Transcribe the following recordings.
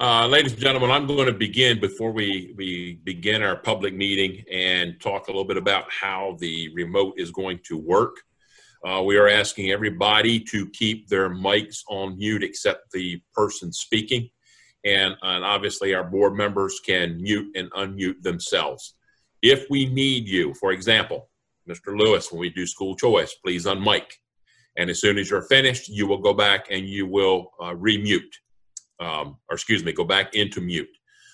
Uh, Ladies and gentlemen, I'm going to begin before we, we begin our public meeting and talk a little bit about how the remote is going to work. Uh, We are asking everybody to keep their mics on mute except the person speaking. And, and obviously, our board members can mute and unmute themselves. If we need you, for example, Mr. Lewis, when we do school choice, please unmic. And as soon as you're finished, you will go back and you will uh, remute um, or excuse me, go back into mute.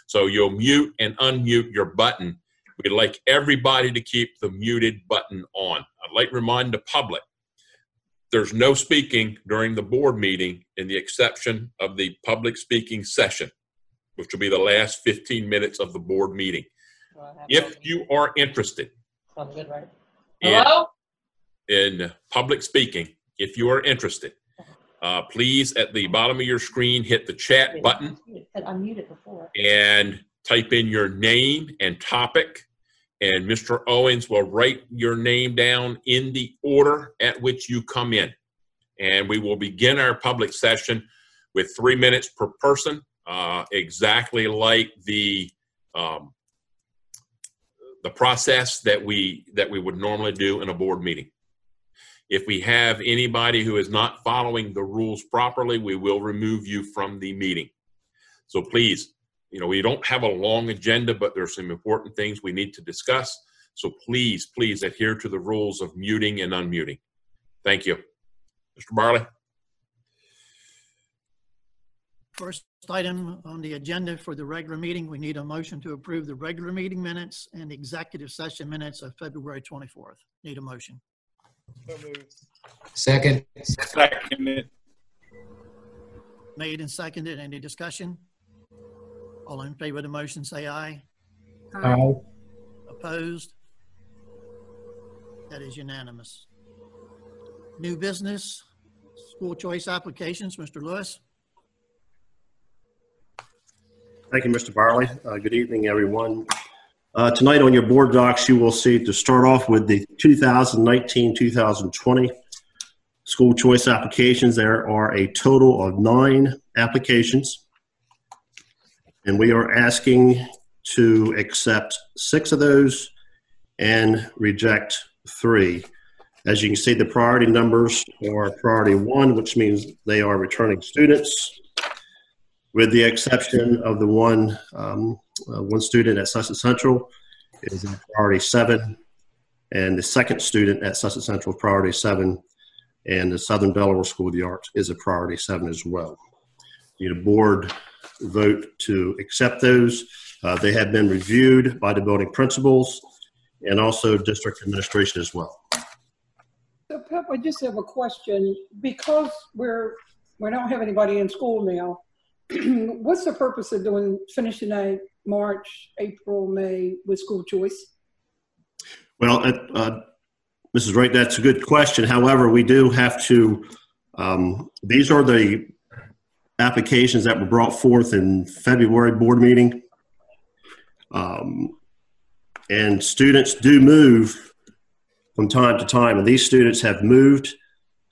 So you'll mute and unmute your button. We'd like everybody to keep the muted button on. I'd like to remind the public, there's no speaking during the board meeting in the exception of the public speaking session, which will be the last 15 minutes of the board meeting. If you are interested Sounds good, right? in, Hello? in public speaking, if you are interested, uh, please at the bottom of your screen, hit the chat button. Said unmuted before. and type in your name and topic. And Mr. Owens will write your name down in the order at which you come in. And we will begin our public session with three minutes per person, uh, exactly like the um, the process that we that we would normally do in a board meeting. If we have anybody who is not following the rules properly, we will remove you from the meeting. So please, you know, we don't have a long agenda, but there's some important things we need to discuss. So please, please adhere to the rules of muting and unmuting. Thank you. Mr. Bireley? First item on the agenda for the regular meeting, we need a motion to approve the regular meeting minutes and executive session minutes of February 24th. Need a motion. Second, Second. Made and seconded. Any discussion? All in favor of the motion, say aye. aye. Opposed? That is unanimous. New business, school choice applications, Mr. Lewis? Thank you, Mr. Bireley. Uh, Good evening, everyone. Uh, Tonight on your board docs, you will see to start off with the 2019-2020 school choice applications. There are a total of nine applications. And we are asking to accept six of those and reject three. As you can see, the priority numbers are priority one, which means they are returning students with the exception of the one, um, uh, one student at Sussex Central is in priority seven, and the second student at Sussex Central is priority seven, and the Southern Delaware School of the Arts is a priority seven as well. Need a board vote to accept those. Uh, they have been reviewed by the building principals and also district administration as well. So Pep, I just have a question. Because we're, we don't have anybody in school now, what's the purpose of doing, finishing a March, April, May with school choice? Well, uh, uh, Mrs. Wright, that's a good question. However, we do have to, um, these are the applications that were brought forth in February board meeting. Um, and students do move from time to time, and these students have moved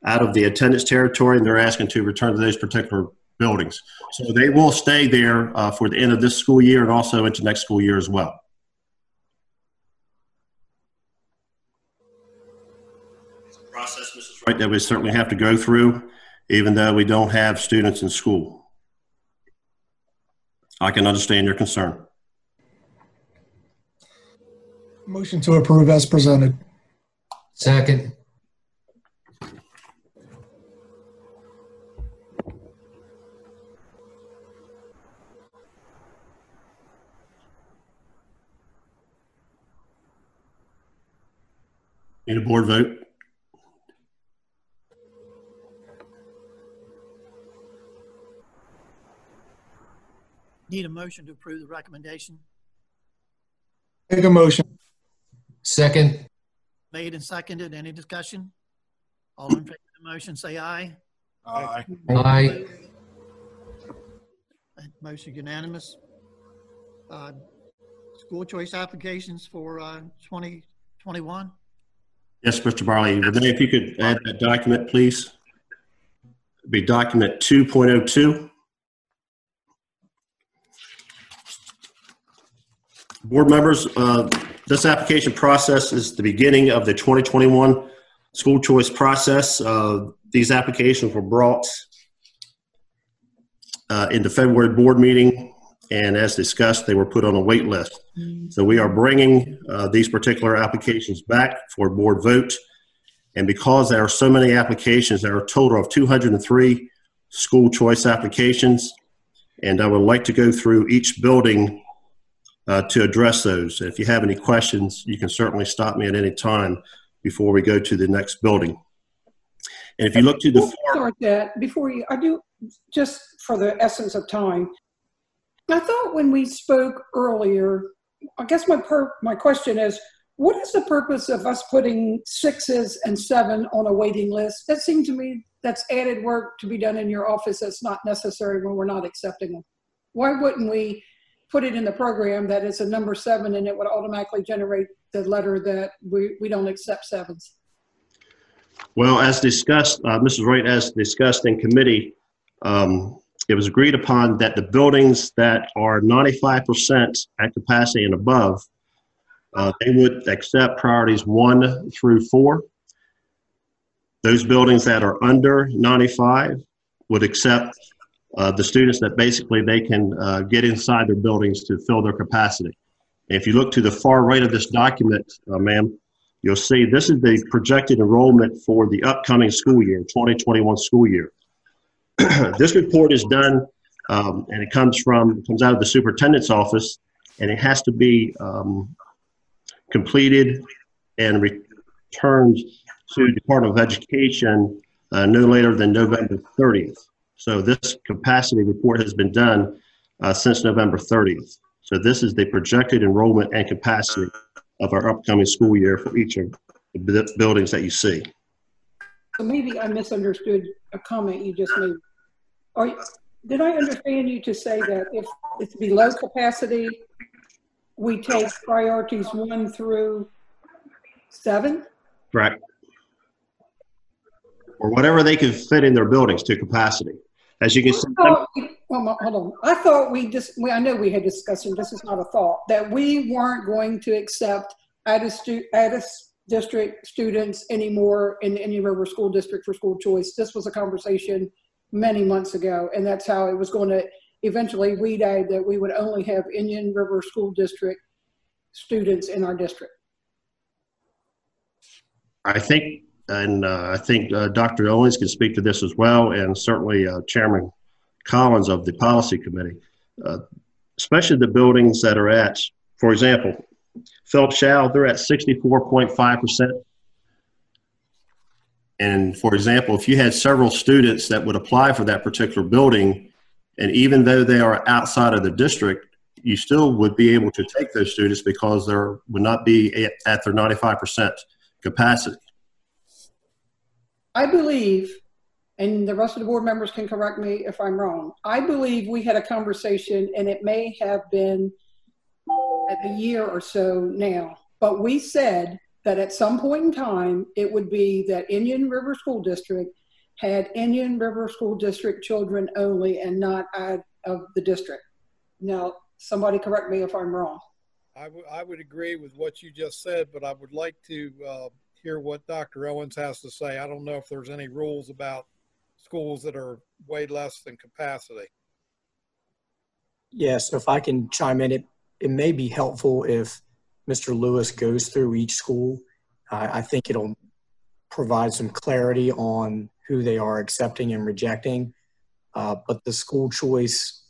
out of the attendance territory, and they're asking to return to those particular buildings. So they will stay there uh, for the end of this school year and also into next school year as well. process, Mrs. Wright, that we certainly have to go through, even though we don't have students in school. I can understand your concern. Motion to approve as presented. Second, Need a board vote? Need a motion to approve the recommendation. Make a motion. second, Made and seconded. Any discussion? All in favor of the motion, say aye. Aye. aye. That Motion unanimous. Uh, School choice applications for uh, 2021. Yes, Mr. Bireley. Renee, if you could add that document, please. It'd be document 2.02. Board members, uh, this application process is the beginning of the 2021 school choice process. Uh, these applications were brought uh, into February board meeting and as discussed, they were put on a wait list. So we are bringing uh, these particular applications back for board vote. And because there are so many applications, there are a total of 203 school choice applications. And I would like to go through each building uh, to address those. If you have any questions, you can certainly stop me at any time before we go to the next building. And if you look to the Before Start that, before you, I do, just for the essence of time. I thought when we spoke earlier, I guess my per, my question is, what is the purpose of us putting sixes and seven on a waiting list? That seemed to me, that's added work to be done in your office that's not necessary when we're not accepting them. Why wouldn't we put it in the program that it's a number seven and it would automatically generate the letter that we, we don't accept sevens? well, as discussed, uh, Mrs. Wright, as discussed in committee, um, it was agreed upon that the buildings that are 95% at capacity and above, uh, they would accept priorities one through four. Those buildings that are under 95 would accept uh, the students that basically they can uh, get inside their buildings to fill their capacity. If you look to the far right of this document, uh, ma'am, you'll see this is the projected enrollment for the upcoming school year, 2021 school year. this report is done, um, and it comes from comes out of the superintendent's office, and it has to be um, completed and returned to Department of Education uh, no later than November 30th. So this capacity report has been done uh, since November 30th. So this is the projected enrollment and capacity of our upcoming school year for each of the buildings that you see. So maybe I misunderstood a comment you just made. Are, you- did I understand you to say that if it's below capacity, we take priorities one through seven? Correct. Or whatever they can fit in their buildings to capacity. As you can see, thought we- Well, hold on. I thought we just, we, I know we had discussion, this is not a thought, that we weren't going to accept out of stu, out of district students anymore in Indian River School District for school choice. This was a conversation many months ago, and that's how it was going to eventually weed out that we would only have Indian River School District students in our district. I think, and uh, I think uh, Dr. Owens can speak to this as well, and certainly uh, Chairman Collins of the Policy Committee, uh, especially the buildings that are at, for example, Philip Showell, they're at 64.5%. And for example, if you had several students that would apply for that particular building, and even though they are outside of the district, you still would be able to take those students because there would not be at, at their 95% capacity. I believe, and the rest of the board members can correct me if I'm wrong, I believe we had a conversation, and it may have been at a year or so now, but we said that at some point in time, it would be that Indian River School District had Indian River School District children only and not out of the district. Now, somebody correct me if I'm wrong. I would I would agree with what you just said, but I would like to uh, hear what Dr. Owens has to say. I don't know if there's any rules about schools that are way less than capacity. Yes, if I can chime in, it, it may be helpful if Mr. Lewis goes through each school. I, I think it'll provide some clarity on who they are accepting and rejecting. Uh, but the school choice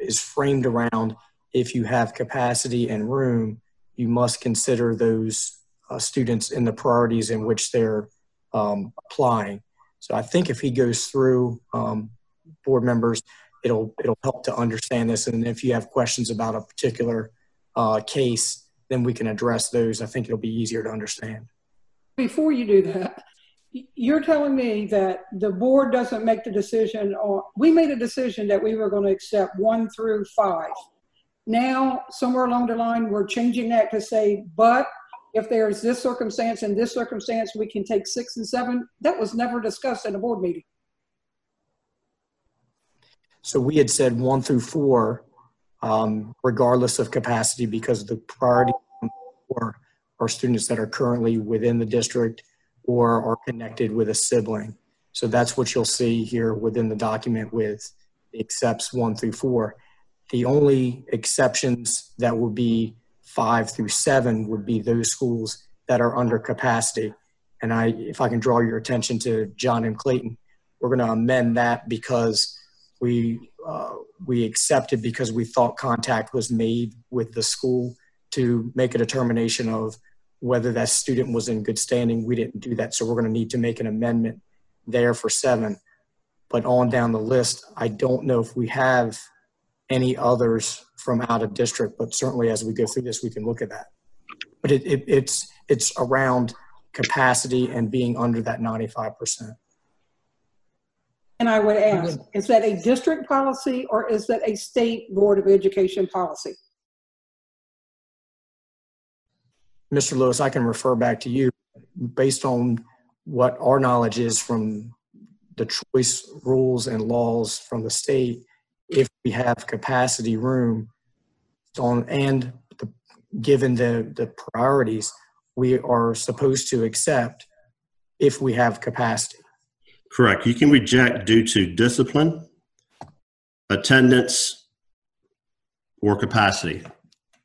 is framed around if you have capacity and room, you must consider those uh, students in the priorities in which they're um, applying. So I think if he goes through um, board members, it'll it'll help to understand this. And if you have questions about a particular uh, case, then we can address those. I think it'll be easier to understand. Before you do that, you're telling me that the board doesn't make the decision on, we made a decision that we were going to accept one through five. Now, somewhere along the line, we're changing that to say, but if there's this circumstance and this circumstance, we can take six and seven. That was never discussed in a board meeting. So we had said one through four um, regardless of capacity because the priority for are students that are currently within the district or are connected with a sibling. So that's what you'll see here within the document with accepts one through four. The only exceptions that would be five through seven would be those schools that are under capacity. And I, if I can draw your attention to John M. Clayton, we're going to amend that because we uh, we accepted because we thought contact was made with the school to make a determination of whether that student was in good standing. We didn't do that, so we're going to need to make an amendment there for seven. But on down the list, I don't know if we have any others from out of district, but certainly as we go through this, we can look at that. But it, it, it's it's around capacity and being under that 95%. And I would ask, is that a district policy or is that a state board of education policy? Mr. Lewis, I can refer back to you based on what our knowledge is from the choice rules and laws from the state. If we have capacity room on and the, given the, the priorities, we are supposed to accept if we have capacity. Correct. You can reject due to discipline, attendance, or capacity.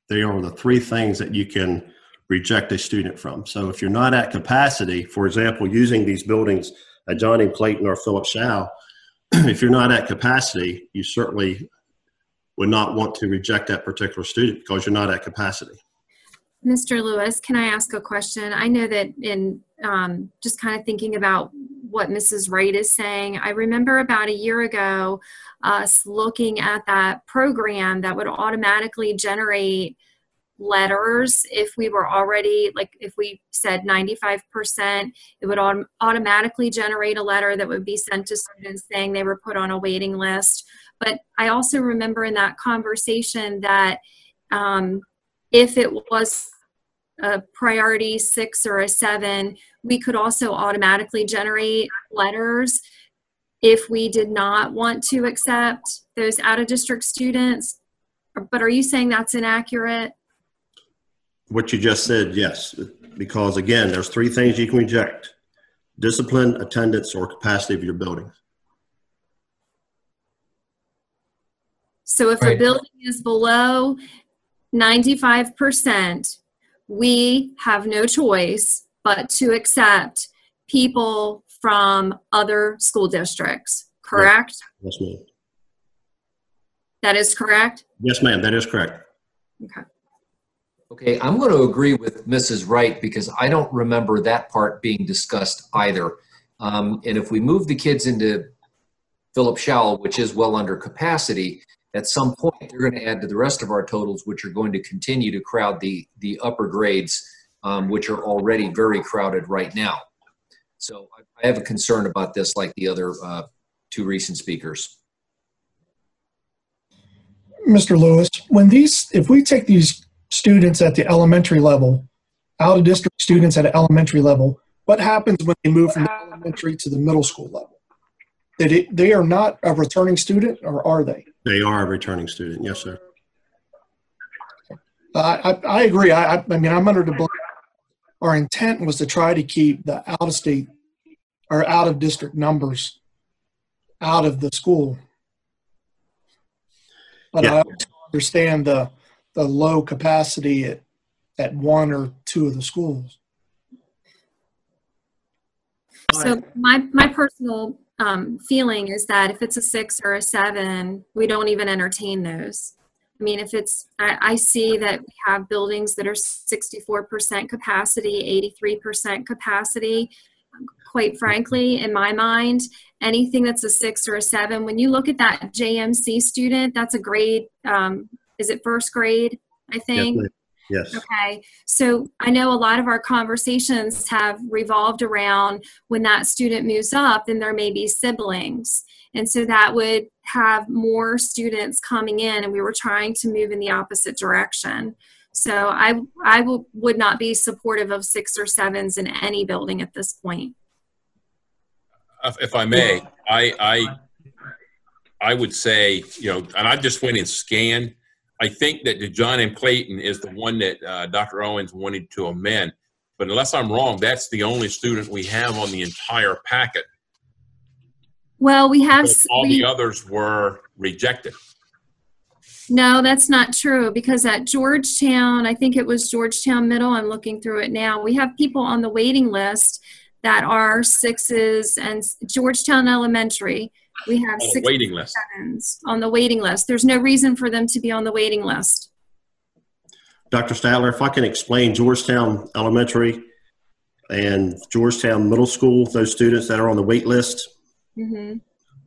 They are the three things that you can reject a student from. So if you're not at capacity, for example, using these buildings at John M. Clayton or Philip Showell, if you're not at capacity, you certainly would not want to reject that particular student because you're not at capacity. Mr. Lewis, can I ask a question? I know that in um, just kind of thinking about what Mrs. Wright is saying, I remember about a year ago us looking at that program that would automatically generate letters if we were already like if we said 95% it would autom- automatically generate a letter that would be sent to students saying they were put on a waiting list but i also remember in that conversation that um, if it was a priority six or a seven we could also automatically generate letters if we did not want to accept those out of district students but are you saying that's inaccurate What you just said, yes, because again, there's three things you can reject. Discipline, attendance, or capacity of your building. So if a Right. building is below 95%, we have no choice but to accept people from other school districts, correct? Yes, ma'am. That is correct? Yes, ma'am, that is correct. Okay. Okay, I'm going to agree with Mrs. Wright because I don't remember that part being discussed either. Um, and if we move the kids into Philip Showell, which is well under capacity, at some point they're going to add to the rest of our totals, which are going to continue to crowd the the upper grades, um, which are already very crowded right now. So I, I have a concern about this, like the other uh, two recent speakers. Mr. Lewis, when these, if we take these students at the elementary level, out of district students at an elementary level, what happens when they move from the elementary to the middle school level? It, they are not a returning student, or are they? They are a returning student. Yes, sir. I, I, I agree. I, I mean, I'm under the belief our intent was to try to keep the out of state or out of district numbers out of the school. But Yeah. I also understand the the low capacity at at one or two of the schools. So my, my personal um, feeling is that if it's a six or a seven, we don't even entertain those. I mean, if it's, I, I see that we have buildings that are 64% capacity, 83% capacity. Quite frankly, in my mind, anything that's a six or a seven, when you look at that JMC student, that's a grade, um, is it first grade, I think? Yes. Okay, so I know a lot of our conversations have revolved around when that student moves up, then there may be siblings. And so that would have more students coming in, and we were trying to move in the opposite direction. So I, I w- would not be supportive of six or sevens in any building at this point. If if I may, I, I, I would say, you know, and I just went and scanned I think that the John M. Clayton is the one that uh, Dr. Owens wanted to amend. But unless I'm wrong, that's the only student we have on the entire packet. Well, we have, s- All we- the others were rejected. no, that's not true because at Georgetown, I think it was Georgetown Middle, I'm looking through it now. We have people on the waiting list that are sixes and Georgetown Elementary. We have On six waiting list. on the waiting list. There's no reason for them to be on the waiting list. Dr. Statler, if I can explain Georgetown Elementary and Georgetown Middle School, those students that are on the wait list. hmm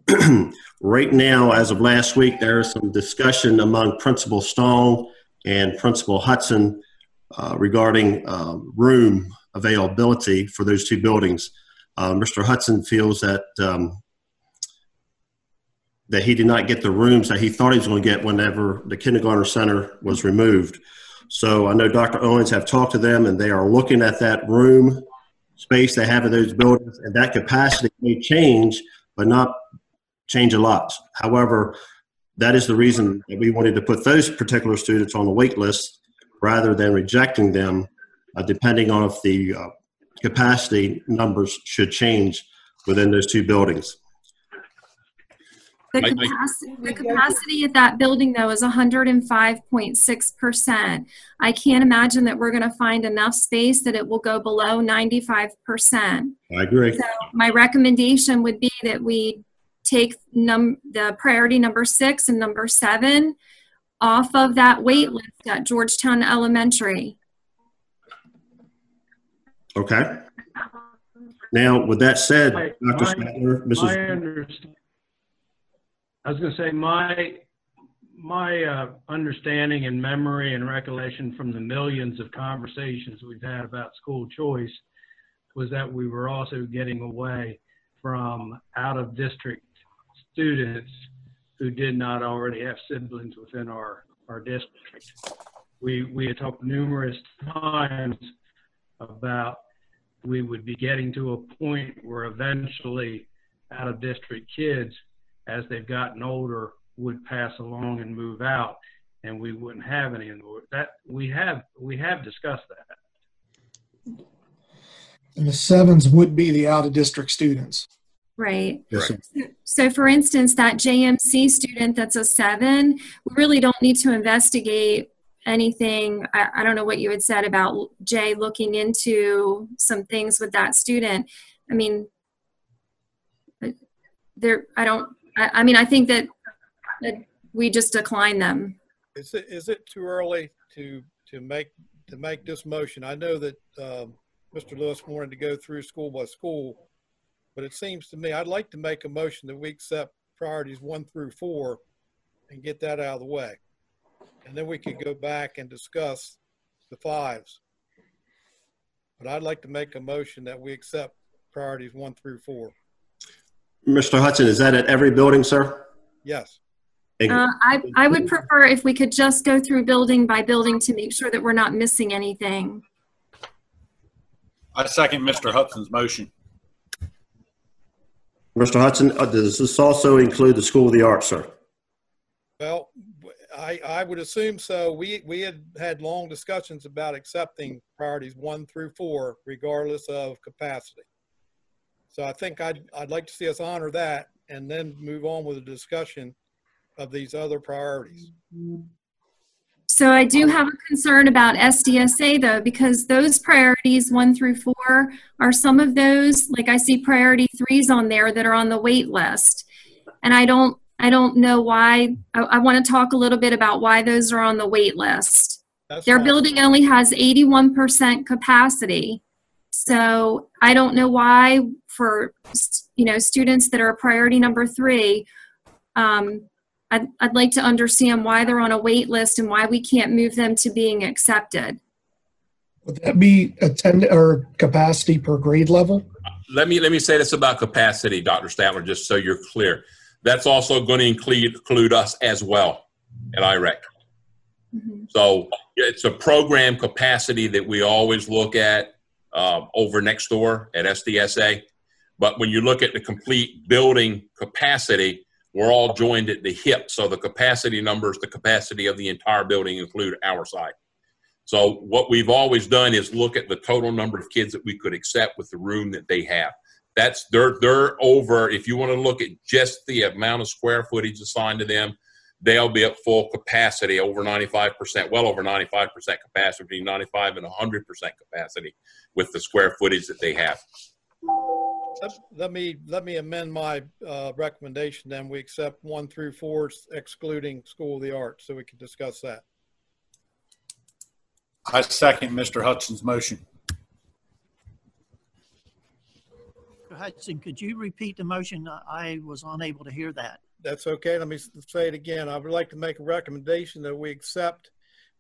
Right now, as of last week, there is some discussion among Principal Stone and Principal Hudson uh, regarding um, room availability for those two buildings. Uh, Mr. Hudson feels that um, that he did not get the rooms that he thought he was going to get whenever the kindergarten center was removed. So I know Dr. Owens have talked to them, and they are looking at that room space they have in those buildings, and that capacity may change, but not change a lot. However, that is the reason that we wanted to put those particular students on the wait list rather than rejecting them, uh, depending on if the uh, capacity numbers should change within those two buildings. The I- I- capacity, the capacity at that building though is hundred and five point six percent. I can't imagine that we're gonna find enough space that it will go below ninety-five percent. I agree. So my recommendation would be that we take num, the priority number six and number seven off of that wait list at Georgetown Elementary. Okay. Now, with that said, Dr. my- Statler, My Mrs. I was going to say, my, my uh, understanding and memory and recollection from the millions of conversations we've had about school choice was that we were also getting away from out-of-district students who did not already have siblings within our, our district. We, we had talked numerous times about we would be getting to a point where eventually out of district kids, as they've gotten older, would pass along and move out, and we wouldn't have any anymore. That we have we have discussed that. And the sevens would be the out-of-district students. Right. Yes, sir. So for instance, that JMC student that's a seven, we really don't need to investigate anything. I, I don't know what you had said about Jay looking into some things with that student. I mean, there, I don't, I, I mean, I think that, that we just decline them. Is it, is it too early to, to make, to make this motion? I know that, um, Mr. Lewis wanted to go through school by school, but it seems to me, I'd like to make a motion that we accept priorities one through four and get that out of the way. And then we could go back and discuss the fives. But I'd like to make a motion that we accept priorities one through four. Mr. Hudson, is that at every building, sir? Yes. Uh, I, I would prefer if we could just go through building by building to make sure that we're not missing anything. I second Mr. Hudson's motion. Mr. Hudson, uh, does this also include the School of the Arts, sir? Well, I, I would assume so. We, we had had long discussions about accepting priorities one through four regardless of capacity. So I think I'd, I'd like to see us honor that and then move on with a discussion of these other priorities. So I do have a concern about SDSA though, because those priorities one through four are some of those, like I see priority threes on there that are on the wait list. And I don't, I don't know why, I, I want to talk a little bit about why those are on the wait list. That's Their building only has 81% capacity. So I don't know why for, you know, students that are priority number three, um, I'd, I'd like to understand why they're on a wait list and why we can't move them to being accepted. Would that be attend or capacity per grade level? Let me, let me say this about capacity, Dr. Statler, just so you're clear. That's also going to include, include us as well at IREC. So it's a program capacity that we always look at uh, over next door at SDSA. But when you look at the complete building capacity, we're all joined at the hip. So the capacity numbers, the capacity of the entire building include our side. So what we've always done is look at the total number of kids that we could accept with the room that they have. That's they're they're over. If you want to look at just the amount of square footage assigned to them, they'll be at full capacity, over 95%, well over 95% capacity, between 95 and 100% capacity with the square footage that they have. Let- Let me, let me amend my uh, recommendation then. We accept one through four excluding School of the Arts, so we can discuss that. I second Mr. Hudson's motion. Mr. Hudson, could you repeat the motion? I was unable to hear that. That's okay. Let me say it again. I would like to make a recommendation that we accept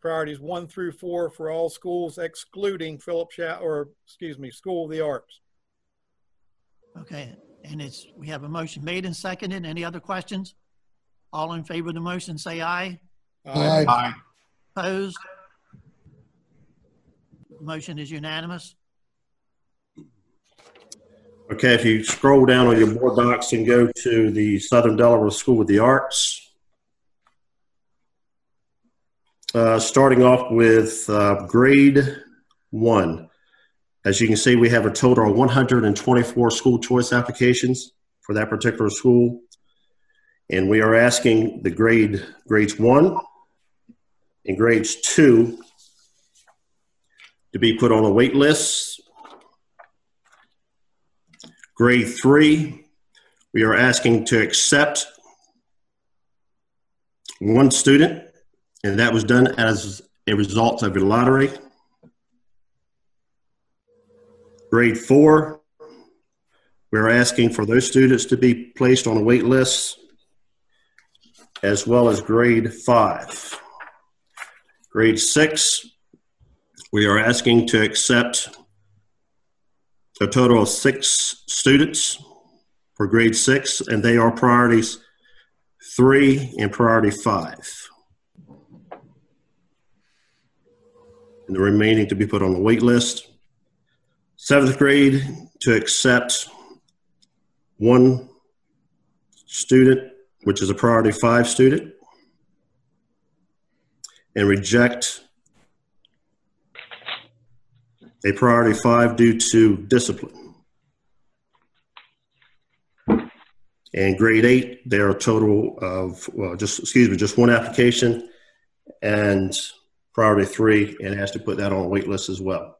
priorities one through four for all schools excluding Philip Sha, or, excuse me, School of the Arts. Okay, and it's, we have a motion made and seconded. Any other questions? All in favor of the motion, say aye. Aye. Aye. Opposed? Motion is unanimous. Okay, if you scroll down on your board docs and go to the Southern Delaware School of the Arts. Uh, starting off with uh, grade one. As you can see, we have a total of 124 school choice applications for that particular school. And we are asking the grade, grades one and grades two to be put on a wait list Grade three, we are asking to accept one student, and that was done as a result of a lottery. Grade four, we're asking for those students to be placed on a wait list, as well as grade five. Grade six, we are asking to accept a total of six students for grade six, and they are priorities three and priority five. And the remaining to be put on the wait list. Seventh grade to accept one student, which is a priority five student, and reject a priority five due to discipline. And grade eight, there are a total of, well, just, excuse me, just one application and priority three, and has to put that on a wait list as well.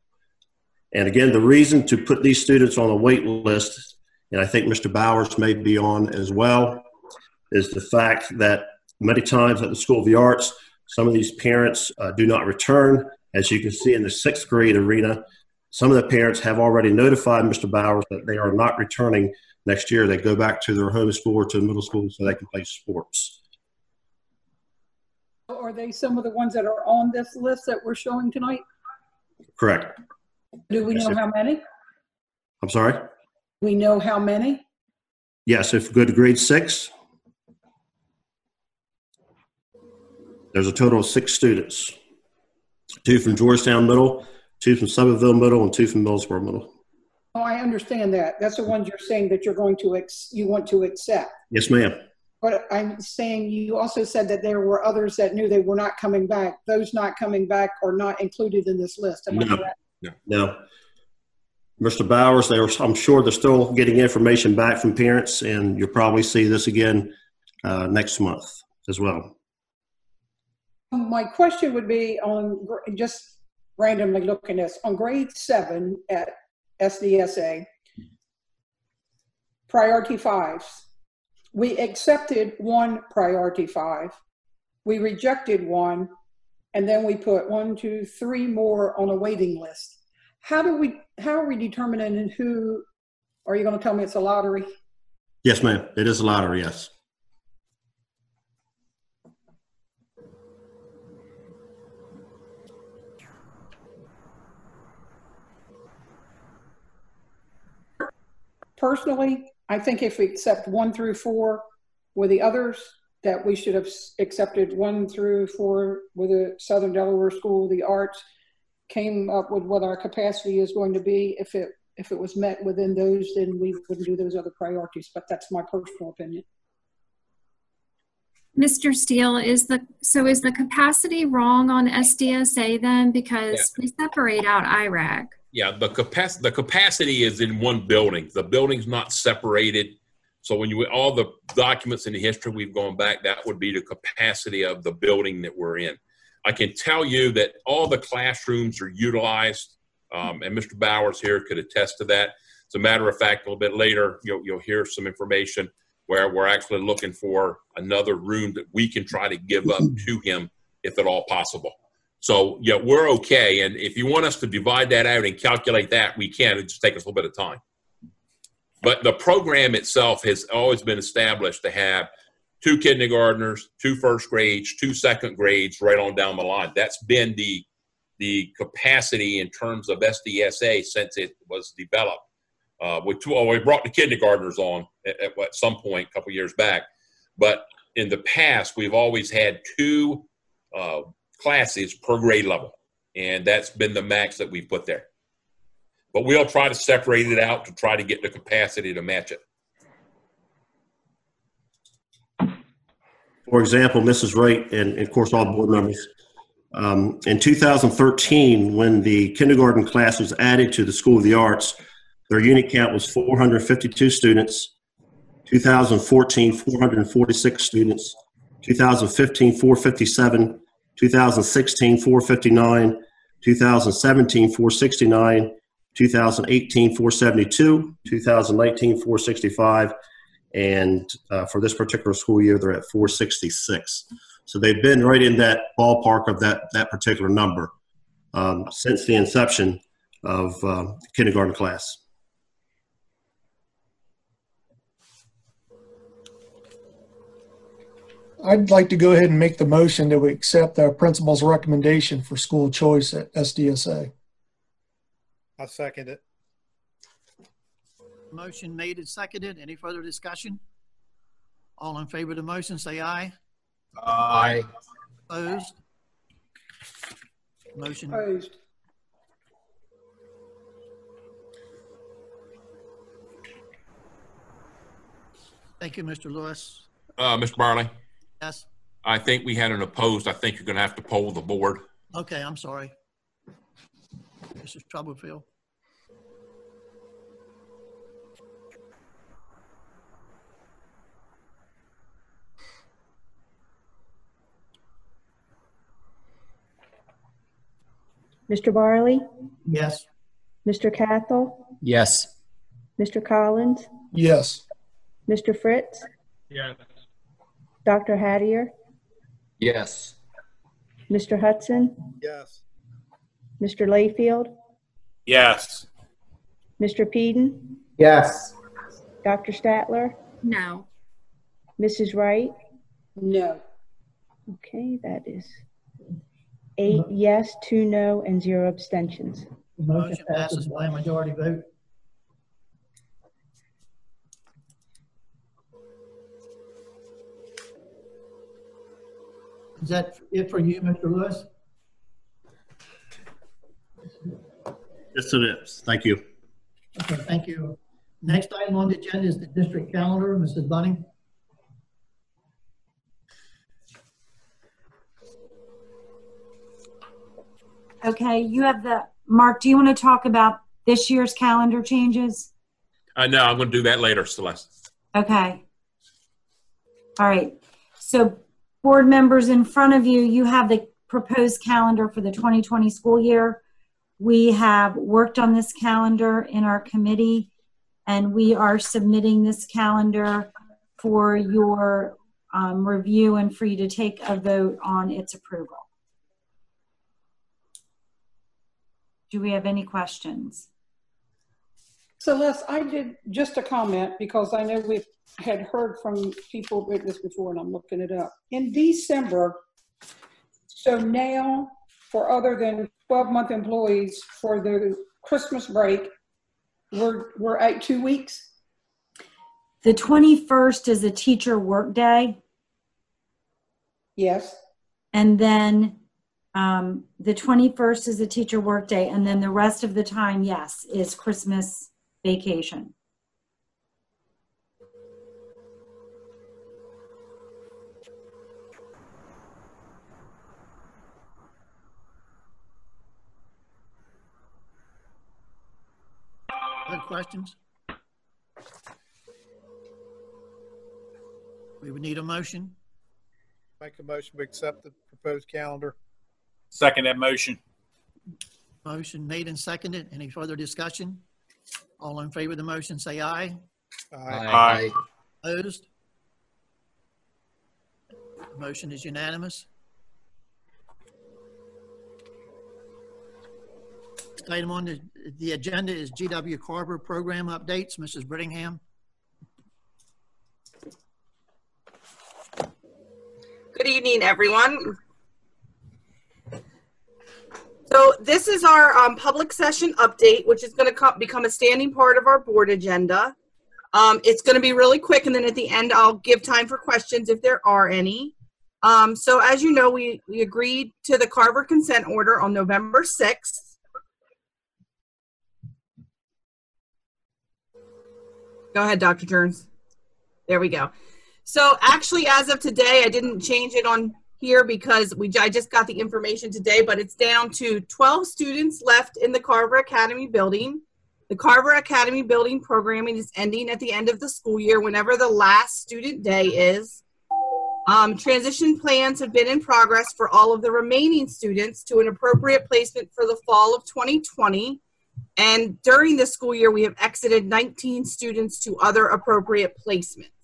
And again, the reason to put these students on a wait list, and I think Mr. Bowers may be on as well, is the fact that many times at the School of the Arts, some of these parents uh, do not return. As you can see in the sixth grade arena, some of the parents have already notified Mr. Bowers that they are not returning next year. They go back to their home school or to middle school so they can play sports. Are they some of the ones that are on this list that we're showing tonight? Correct. Do we Yes, know sir. how many? I'm sorry? We know how many? Yes, if we go to grade six, there's a total of six students. Two from Georgetown Middle, two from Selbyville Middle, and two from Millsboro Middle. Oh, I understand that. That's the ones you're saying that you're going to, ex- you want to accept. Yes, ma'am. But I'm saying you also said that there were others that knew they were not coming back. Those not coming back are not included in this list. Am I No. correct? Now, Mr. Bowers, they are, I'm sure they're still getting information back from parents, and you'll probably see this again uh, next month as well. My question would be on, just randomly looking at this, on grade seven at SDSA, priority fives, we accepted one priority five, we rejected one, and then we put one, two, three more on a waiting list. How do we, how are we determining who, are you going to tell me it's a lottery? Yes, ma'am. It is a lottery, yes. Personally, I think if we accept one through four with the others, that we should have accepted one through four with the Southern Delaware School of the Arts, came up with what our capacity is going to be. If it, if it was met within those, then we wouldn't do those other priorities, but that's my personal opinion. Mr. Steele, is the, so is the capacity wrong on SDSA then? Because we separate out IREC. Yeah, the capacity, the capacity is in one building. The building's not separated. So when you, all the documents in the history we've gone back, that would be the capacity of the building that we're in. I can tell you that all the classrooms are utilized, um, and Mr. Bowers here could attest to that. As a matter of fact, a little bit later, you'll, you'll hear some information where we're actually looking for another room that we can try to give up to him if at all possible. So, yeah, we're okay. And if you want us to divide that out and calculate that, we can. It just take us a little bit of time. But the program itself has always been established to have two kindergartners, two first grades, two second grades, right on down the line. That's been the the capacity in terms of SDSA since it was developed. Uh, we, we brought the kindergartners on at, at, at some point a couple years back, but in the past we've always had two uh, classes per grade level, and that's been the max that we've put there. But we'll try to separate it out to try to get the capacity to match it. For example, Mrs. Wright and, of course, all board members, um, in 2013, when the kindergarten class was added to the School of the Arts, their unit count was 452 students. 2014, 446 students. 2015, 457. 2016, 459. 2017, 469. 2018, 472. 2019, 465. And uh, for this particular school year, they're at 466. So they've been right in that ballpark of that, that particular number um, since the inception of uh, kindergarten class. I'd like to go ahead and make the motion that we accept our principal's recommendation for school choice at SDSA. I second it. Motion made and seconded. Any further discussion? All in favor of the motion, say aye. Aye. Opposed? Motion, Opposed. thank you, Mr. Lewis. Uh, Mr. Bireley, Yes? I think we had an opposed. I think you're going to have to poll the board. Okay, I'm sorry. This is trouble, Phil. Mr. Bireley, Yes. Mr. Cathell, Yes. Mr. Collins, Yes. Mr. Fritz, Yes. Dr. Hattier, Yes. Mr. Hudson, Yes. Mr. Layfield, Yes. Mr. Peden, Yes. Dr. Statler, No. Mrs. Wright. No. Okay, that is eight yes, two no, and zero abstentions. Motion passes by a majority vote. Is that it for you, Mr. Lewis? Yes, it is. Thank you. Okay, thank you. Next item on the agenda is the district calendar. Mrs. Bunning? Okay, you have the, Mark, do you want to talk about this year's calendar changes? Uh, no, I'm going to do that later, Celeste. Okay. All right. So board members in front of you, you have the proposed calendar for the 2020 school year. We have worked on this calendar in our committee and we are submitting this calendar for your um, review and for you to take a vote on its approval. Do we have any questions? Celeste, I did just a comment because I know we had heard from people with this before and I'm looking it up. In December, so now for other than 12 month employees for the Christmas break, we're, we're at two weeks. The 21st is a teacher workday. Yes. And then um, the 21st is a teacher workday. And then the rest of the time, yes, is Christmas vacation Other questions? We would need a motion. Make a motion to accept the proposed calendar. Second that motion. Motion made and seconded. Any further discussion? All in favor of the motion, say aye. Aye. Aye. Opposed? Motion is unanimous. Item on the, the agenda is GW Carver program updates. Mrs. Brittingham. Good evening, everyone. So this is our um, public session update, which is going to become a standing part of our board agenda. Um, it's going to be really quick, and then at the end, I'll give time for questions if there are any. Um, so as you know, we, we agreed to the Carver consent order on November 6th. Go ahead, Dr. Jones. There we go. So actually, as of today, I didn't change it on here because we I just got the information today, but it's down to 12 students left in the Carver Academy building. The Carver Academy building programming is ending at the end of the school year, whenever the last student day is. Um, transition plans have been in progress for all of the remaining students to an appropriate placement for the fall of 2020. And during the school year, we have exited 19 students to other appropriate placements.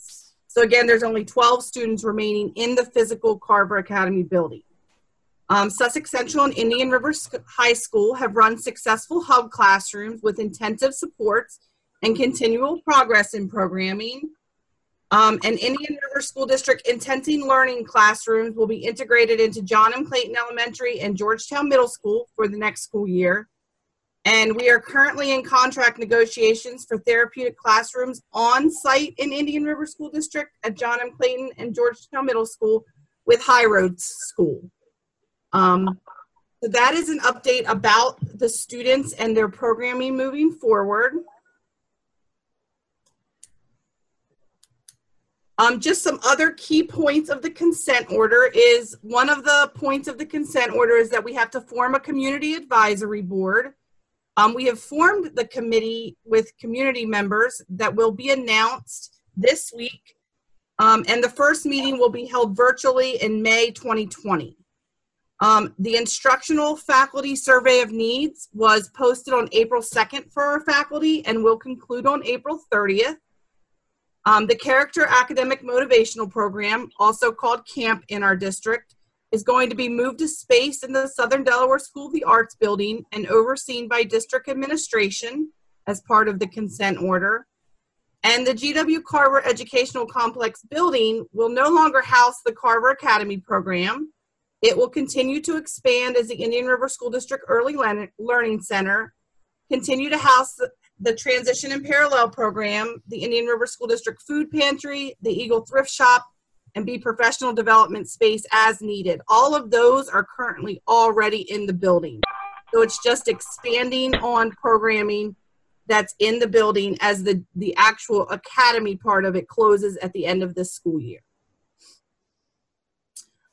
So again, there's only 12 students remaining in the physical Carver Academy building. Um, Sussex Central and Indian River High School have run successful hub classrooms with intensive supports and continual progress in programming. Um, and Indian River School District intenting learning classrooms will be integrated into John M. Clayton Elementary and Georgetown Middle School for the next school year. And we are currently in contract negotiations for therapeutic classrooms on site in Indian River School District at John M. Clayton and Georgetown Middle School with High Road School. Um, so that is an update about the students and their programming moving forward. Um, just some other key points of the consent order is one of the points of the consent order is that we have to form a community advisory board. Um, we have formed the committee with community members that will be announced this week. Um, and the first meeting will be held virtually in May 2020. Um, the instructional faculty survey of needs was posted on April 2nd for our faculty and will conclude on April 30th. Um, the Character Academic Motivational Program, also called CAMP in our district, is going to be moved to space in the Southern Delaware School of the Arts building and overseen by district administration as part of the consent order. And the GW Carver Educational Complex building will no longer house the Carver Academy program. It will continue to expand as the Indian River School District Early Learning Center, continue to house the, Transition and Parallel program, the Indian River School District Food Pantry, the Eagle Thrift Shop, and be professional development space as needed. All of those are currently already in the building. So it's just expanding on programming that's in the building as the, the actual academy part of it closes at the end of this school year.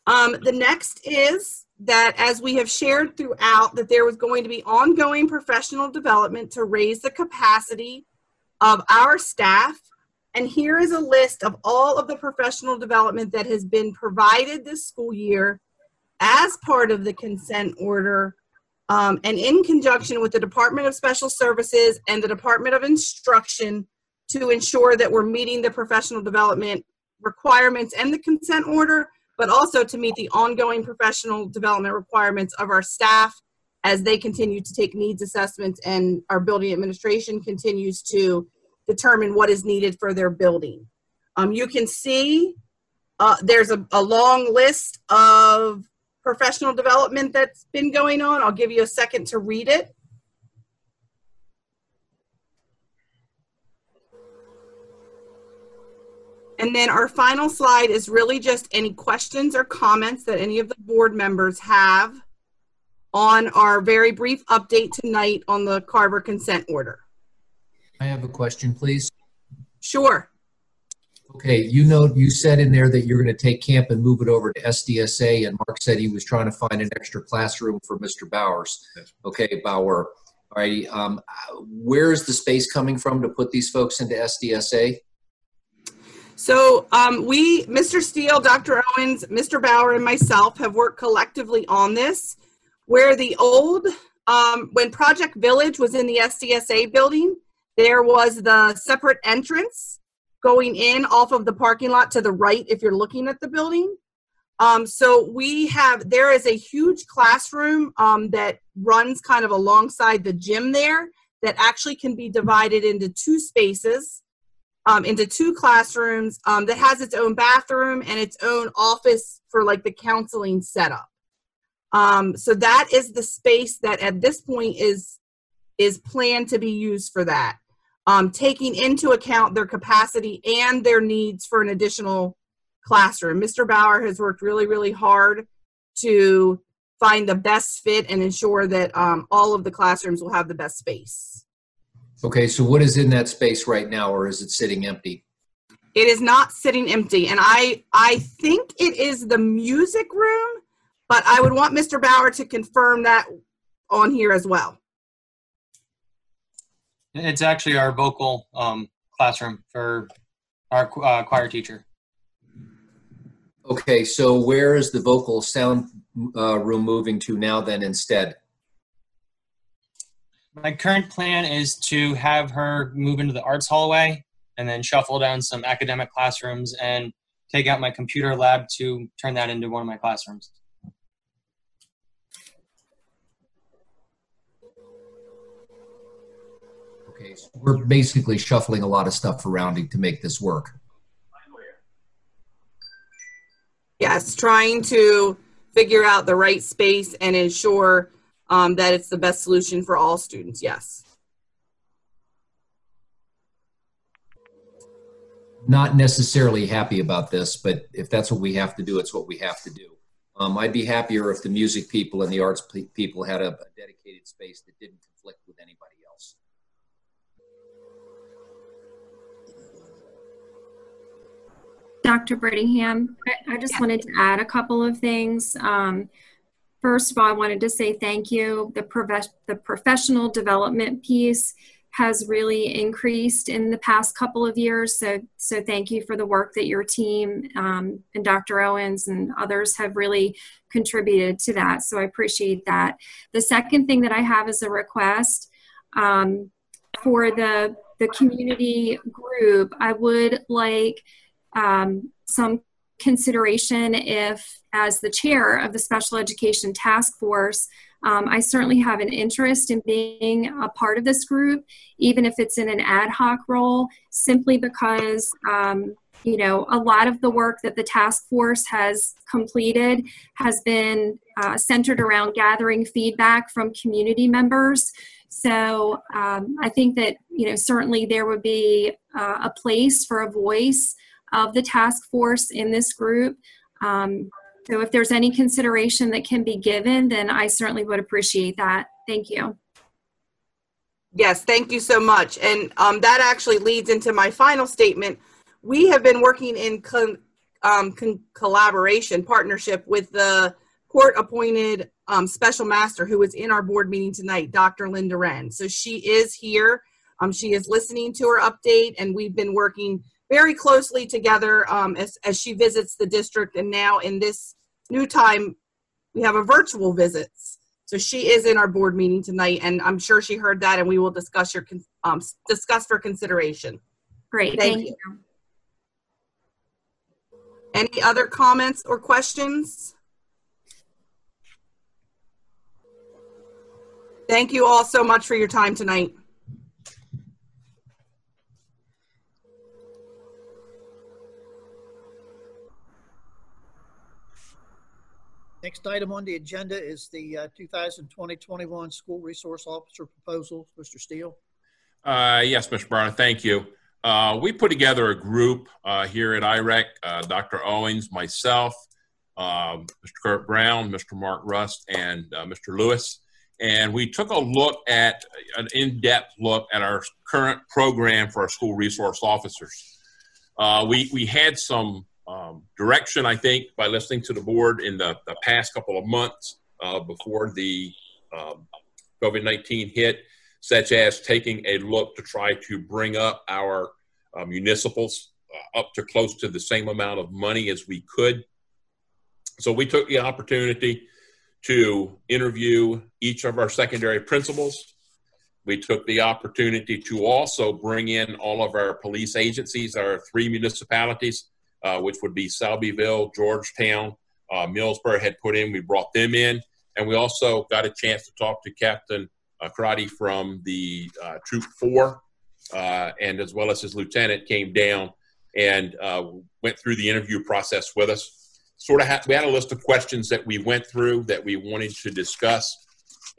Um, the next is that as we have shared throughout that there was going to be ongoing professional development to raise the capacity of our staff. And here is a list of all of the professional development that has been provided this school year as part of the consent order um, and in conjunction with the Department of Special Services and the Department of Instruction to ensure that we're meeting the professional development requirements and the consent order, but also to meet the ongoing professional development requirements of our staff as they continue to take needs assessments and our building administration continues to determine what is needed for their building. Um, you can see uh, there's a, a long list of professional development that's been going on. I'll give you a second to read it. And then our final slide is really just any questions or comments that any of the board members have on our very brief update tonight on the Carver consent order. I have a question, please. Sure. Okay, you know, you said in there that you're going to take camp and move it over to SDSA, and Mark said he was trying to find an extra classroom for Mr. Bowers. Okay, Bauer. All righty. Um, where is the space coming from to put these folks into SDSA? So um, we, Mr. Steele, Dr. Owens, Mr. Bauer, and myself have worked collectively on this. Where the old, um, when Project Village was in the SDSA building, there was the separate entrance going in off of the parking lot to the right if you're looking at the building. Um, so we have, there is a huge classroom um, that runs kind of alongside the gym there that actually can be divided into two spaces, um, into two classrooms um, that has its own bathroom and its own office for like the counseling setup. Um, so that is the space that at this point is is planned to be used for that, um, taking into account their capacity and their needs for an additional classroom. Mr. Bauer has worked really, really hard to find the best fit and ensure that um, all of the classrooms will have the best space. Okay, so what is in that space right now, or is it sitting empty? It is not sitting empty, and I I think it is the music room, but I would want Mr. Bauer to confirm that on here as well. It's actually our vocal um, classroom for our uh, choir teacher. Okay, so where is the vocal sound uh, room moving to now then instead? My current plan is to have her move into the arts hallway and then shuffle down some academic classrooms and take out my computer lab to turn that into one of my classrooms. Okay, so we're basically shuffling a lot of stuff around to make this work. Yes, trying to figure out the right space and ensure um, that it's the best solution for all students. Yes. Not necessarily happy about this, but if that's what we have to do, it's what we have to do. Um, I'd be happier if the music people and the arts pe- people had a, a dedicated space that didn't conflict with anybody else. Dr. Brittingham, I, I just wanted to add a couple of things. Um, first of all, I wanted to say thank you. The, prof- the professional development piece has really increased in the past couple of years. So, so thank you for the work that your team um, and Dr. Owens and others have really contributed to that. So I appreciate that. The second thing that I have is a request um, for the the community group. I would like um, some consideration if, as the chair of the Special Education Task Force, um, I certainly have an interest in being a part of this group, even if it's in an ad hoc role, simply because. Um, you know, a lot of the work that the task force has completed has been uh, centered around gathering feedback from community members. So um, I think that, you know, certainly there would be uh, a place for a voice of the task force in this group. Um, so if there's any consideration that can be given, then I certainly would appreciate that. Thank you. Yes, thank you so much. And um, that actually leads into my final statement. We have been working in um, con- collaboration, partnership with the court appointed um, special master who is in our board meeting tonight, Dr. Linda Wren. So she is here. Um, she is listening to her update, and we've been working very closely together um, as, as she visits the district. And now in this new time, we have a virtual visits. So she is in our board meeting tonight, and I'm sure she heard that, and we will discuss your um, discuss for consideration. Great, thank, thank you. you. Any other comments or questions? Thank you all so much for your time tonight. Next item on the agenda is the uh, 2020-21 School Resource Officer proposal. Mr. Steele. Uh, yes, Mr. Brown, thank you. Uh, we put together a group uh, here at IREC, uh, Dr. Owens, myself, um, Mr. Kurt Brown, Mr. Mark Rust, and uh, Mr. Lewis. And we took a look at an in-depth look at our current program for our school resource officers. Uh, we, we had some um, direction, I think, by listening to the board in the, the past couple of months uh, before the um, COVID 19 hit. such as taking a look to try to bring up our uh, municipals uh, up to close to the same amount of money as we could. So we took the opportunity to interview each of our secondary principals. We took the opportunity to also bring in all of our police agencies, our three municipalities, uh, which would be Selbyville, Georgetown, uh, Millsboro had put in. We brought them in. And we also got a chance to talk to Captain uh, Karate from the uh, Troop 4, uh, and as well as his lieutenant came down and uh, went through the interview process with us sort of we had a list of questions that we went through that we wanted to discuss.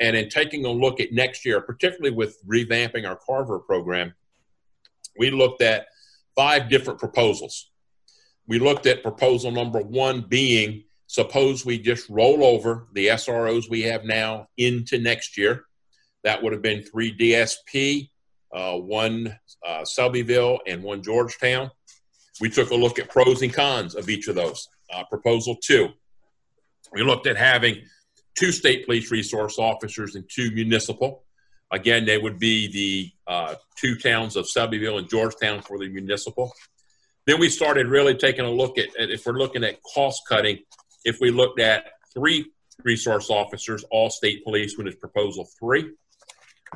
And in taking a look at next year, particularly with revamping our Carver program, we looked at five different proposals. We looked at proposal number one being suppose we just roll over the SROs we have now into next year. That would have been three DSP, uh, one uh, Selbyville, and one Georgetown. We took a look at pros and cons of each of those. Uh, proposal two, we looked at having two state police resource officers and two municipal. Again, they would be the uh, two towns of Selbyville and Georgetown for the municipal. Then we started really taking a look at, at if we're looking at cost cutting, if we looked at three resource officers, all state police, when it's proposal three.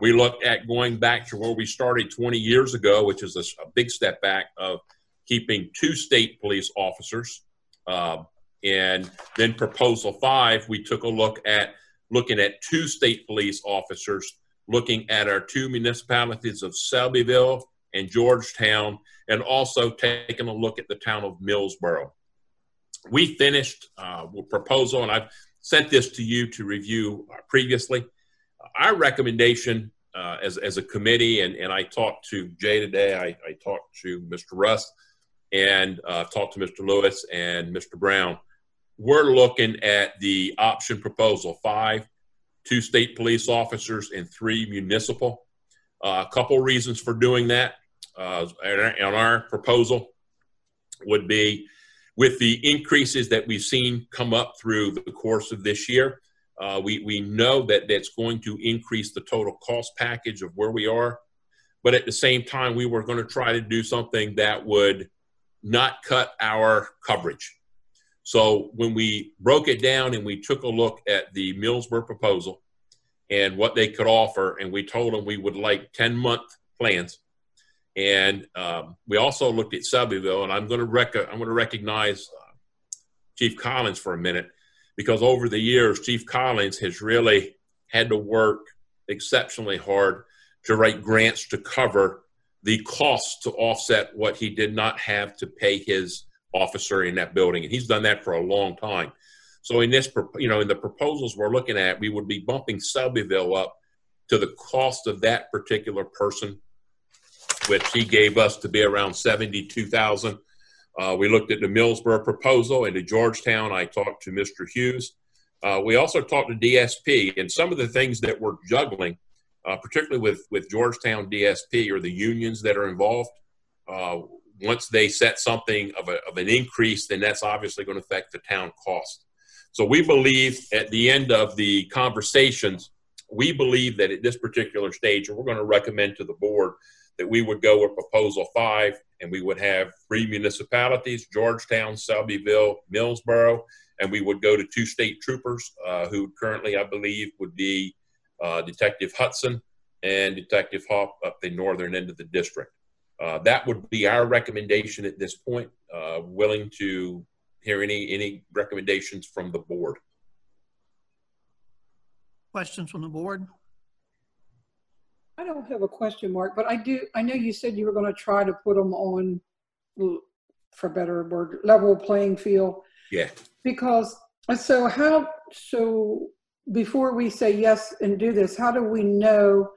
We looked at going back to where we started 20 years ago, which is a, a big step back of keeping two state police officers. Uh, and then proposal five, we took a look at looking at two state police officers, looking at our two municipalities of Selbyville and Georgetown, and also taking a look at the town of Millsboro. We finished uh, a proposal, and I've sent this to you to review previously. Our recommendation uh, as, as a committee, and, and I talked to Jay today, I, I talked to Mr. Russ, and uh, talked to Mr. Lewis and Mr. Brown. We're looking at the option proposal five, two state police officers and three municipal. Uh, a couple reasons for doing that uh, on our proposal would be with the increases that we've seen come up through the course of this year. Uh, we, we know that that's going to increase the total cost package of where we are. But at the same time, we were going to try to do something that would not cut our coverage. So when we broke it down and we took a look at the Millsboro proposal and what they could offer, and we told them we would like 10 month plans. And um, we also looked at Selbyville, and I'm going to rec- I'm going to recognize uh, Chief Collins for a minute because over the years, Chief Collins has really had to work exceptionally hard to write grants to cover the cost to offset what he did not have to pay his officer in that building. And he's done that for a long time. So in this, you know, in the proposals we're looking at, we would be bumping Selbyville up to the cost of that particular person, which he gave us to be around 72,000. Uh, we looked at the Millsboro proposal and the Georgetown. I talked to Mr. Hughes. Uh, we also talked to DSP and some of the things that we're juggling uh, particularly with with Georgetown DSP or the unions that are involved. Uh, once they set something of, a, of an increase, then that's obviously going to affect the town cost. So we believe at the end of the conversations, we believe that at this particular stage, we're going to recommend to the board that we would go with proposal five, and we would have three municipalities: Georgetown, Selbyville, Millsboro, and we would go to two state troopers uh, who currently, I believe, would be uh, Detective Hudson and Detective Hoff up the northern end of the district. Uh, that would be our recommendation at this point. Uh, willing to hear any any recommendations from the board. Questions from the board? I don't have a question mark, but I do. I know you said you were going to try to put them on, for better word, level playing field. Yeah. Because so how so before we say yes and do this, how do we know?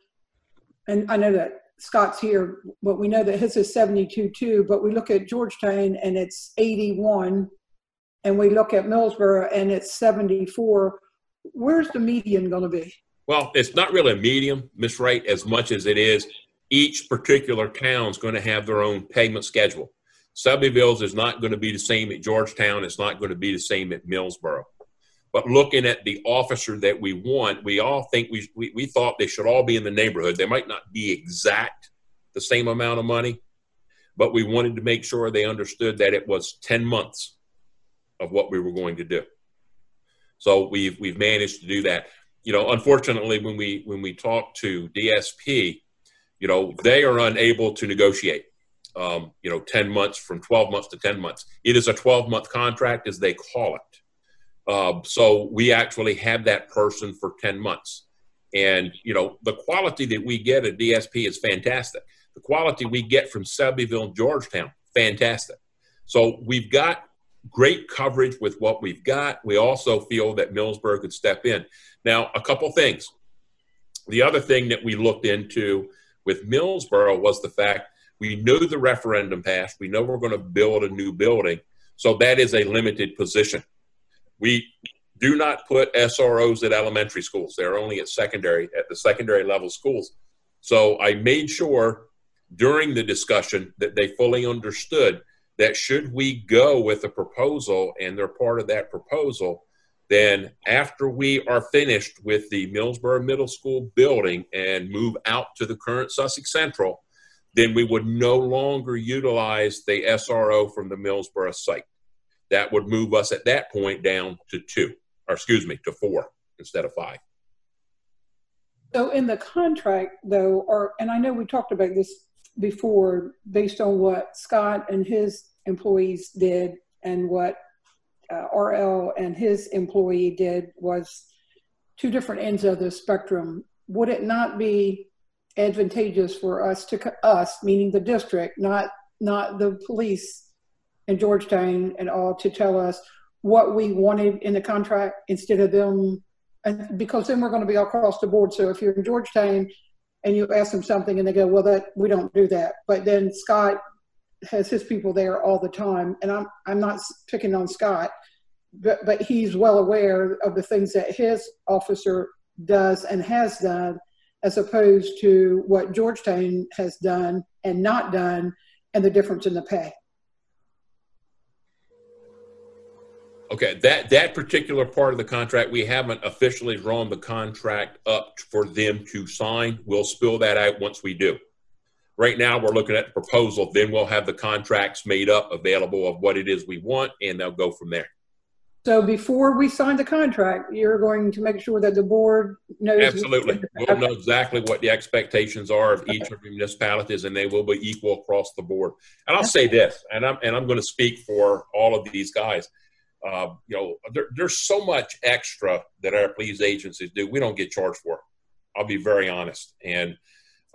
And I know that Scott's here, but we know that his is 72 too, but we look at Georgetown and it's 81, and we look at Millsboro and it's 74. Where's the median going to be? Well, it's not really a medium, Miss Wright, as much as it is each particular town's going to have their own payment schedule. Selbyville's is not going to be the same at Georgetown. It's not going to be the same at Millsboro. But looking at the officer that we want, we all think we, we, we thought they should all be in the neighborhood. They might not be exact the same amount of money, but we wanted to make sure they understood that it was 10 months of what we were going to do. So we've, we've managed to do that. You know, unfortunately, when we, when we talk to DSP, you know, they are unable to negotiate, um, you know, 10 months from 12 months to 10 months. It is a 12 month contract as they call it. Uh, so we actually have that person for 10 months. And, you know, the quality that we get at DSP is fantastic. The quality we get from Selbyville and Georgetown, fantastic. So we've got great coverage with what we've got. We also feel that Millsboro could step in. Now, a couple things. The other thing that we looked into with Millsboro was the fact we knew the referendum passed. We know we're going to build a new building. So that is a limited position. We do not put SROs at elementary schools. They're only at secondary, at the secondary level schools. So I made sure during the discussion that they fully understood that should we go with a proposal and they're part of that proposal, then after we are finished with the Millsboro Middle School building and move out to the current Sussex Central, then we would no longer utilize the SRO from the Millsboro site. That would move us at that point down to two, or excuse me, to four instead of five. So in the contract though, or, and I know we talked about this before, based on what Scott and his employees did and what uh, RL and his employee did was two different ends of the spectrum. Would it not be advantageous for us to us, meaning the district, not not the police in Georgetown and all, to tell us what we wanted in the contract instead of them, and because then we're going to be across the board. So if you're in Georgetown and you ask them something and they go, well, that we don't do that, but then Scott has his people there all the time, and I'm I'm not picking on Scott, but but he's well aware of the things that his officer does and has done, as opposed to what Georgetown has done and not done, and the difference in the pay. Okay, that that particular part of the contract, we haven't officially drawn the contract up for them to sign. We'll spill that out once we do. Right now, we're looking at the proposal. Then we'll have the contracts made up, available of what it is we want, and they'll go from there. So before we sign the contract, you're going to make sure that the board knows. Absolutely. We'll know exactly what the expectations are of each of the municipalities, and they will be equal across the board. And I'll say this, and I'm and I'm going to speak for all of these guys. Uh, you know, there, there's so much extra that our police agencies do. We don't get charged for. I'll be very honest, and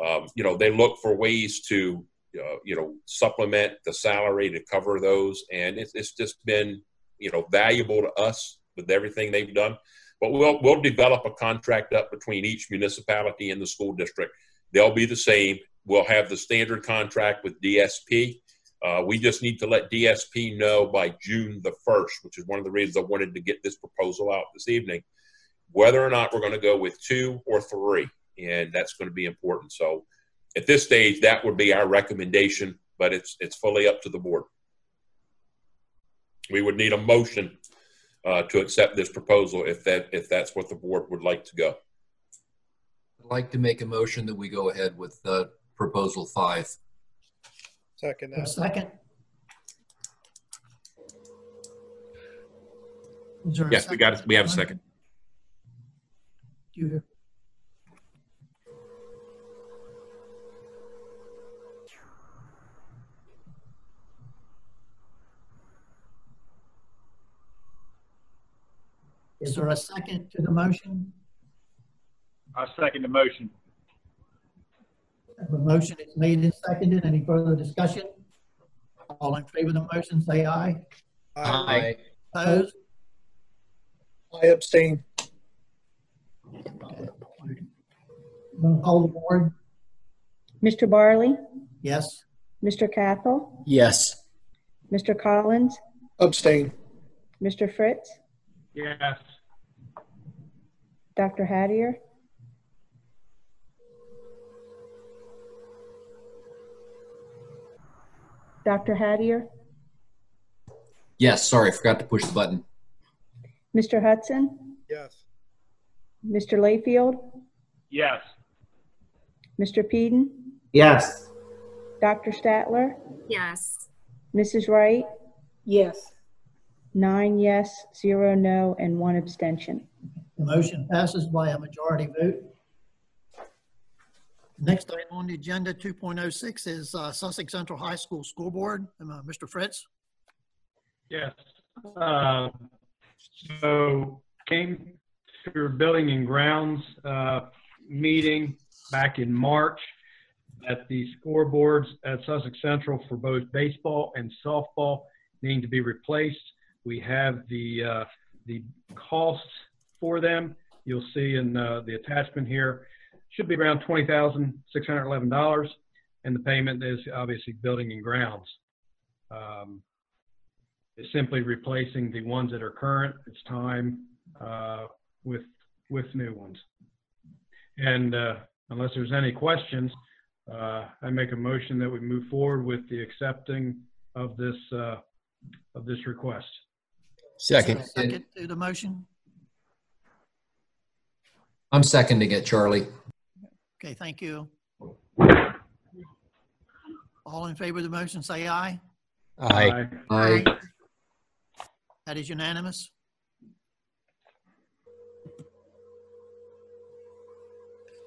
um, you know, they look for ways to, uh, you know, supplement the salary to cover those. And it's, it's just been, you know, valuable to us with everything they've done. But we'll, we'll develop a contract up between each municipality and the school district. They'll be the same. We'll have the standard contract with DSP. Uh, we just need to let DSP know by June the 1st, which is one of the reasons I wanted to get this proposal out this evening, whether or not we're going to go with two or three and that's going to be important. So at this stage, that would be our recommendation, but it's it's fully up to the board. We would need a motion uh, to accept this proposal if that if that's what the board would like to go. I'd like to make a motion that we go ahead with uh, proposal five. Second. A second. Is there a Yes, we got it. We have a second. Do you- hear? Is there a second to the motion? I second the motion. The motion is made and seconded. Any further discussion? All in favor of the motion, say aye. Aye. Opposed? I abstain. Going to call the board? Mr. Bireley? Yes. Mr. Cathell? Yes. Mr. Collins? Abstain. Mr. Fritz? Yes. Dr. Hattier? Dr. Hattier? Yes, sorry, I forgot to push the button. Mr. Hudson, Yes. Mr. Layfield, Yes. Mr. Peden, Yes. Dr. Statler, Yes. Mrs. Wright, Yes. nine yes, zero no, and one abstention. The motion passes by a majority vote. Next item on the agenda, 2.06, is uh, Sussex Central High School School Board. Uh, Mr. Fritz? Yes. Uh, So came to a building and grounds uh, meeting back in March that the scoreboards at Sussex Central for both baseball and softball need to be replaced. We have the, uh, the costs for them. You'll see in uh, the attachment here, should be around $20,611. And the payment is obviously building and grounds. Um, It's simply replacing the ones that are current. It's time uh, with, with new ones. And uh, unless there's any questions, uh, I make a motion that we move forward with the accepting of this, uh, of this request. Second. Second to the motion? I'm seconding it, Charlie. Okay, thank you. All in favor of the motion, say aye. Aye. Aye. That is unanimous.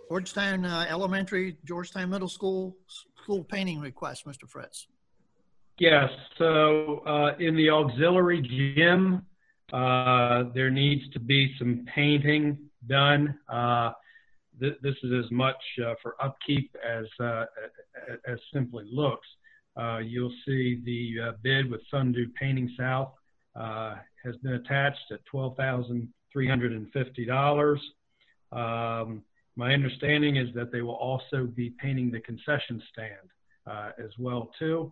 Georgetown uh, Elementary, Georgetown Middle School, school painting request, Mr. Fritz. Yes, so uh, in the auxiliary gym, uh, there needs to be some painting done. Uh, th- This is as much uh, for upkeep as, uh, as simply looks. Uh, You'll see the bid with Sundew Painting South has been attached at $12,350. Um, My understanding is that they will also be painting the concession stand uh, as well too.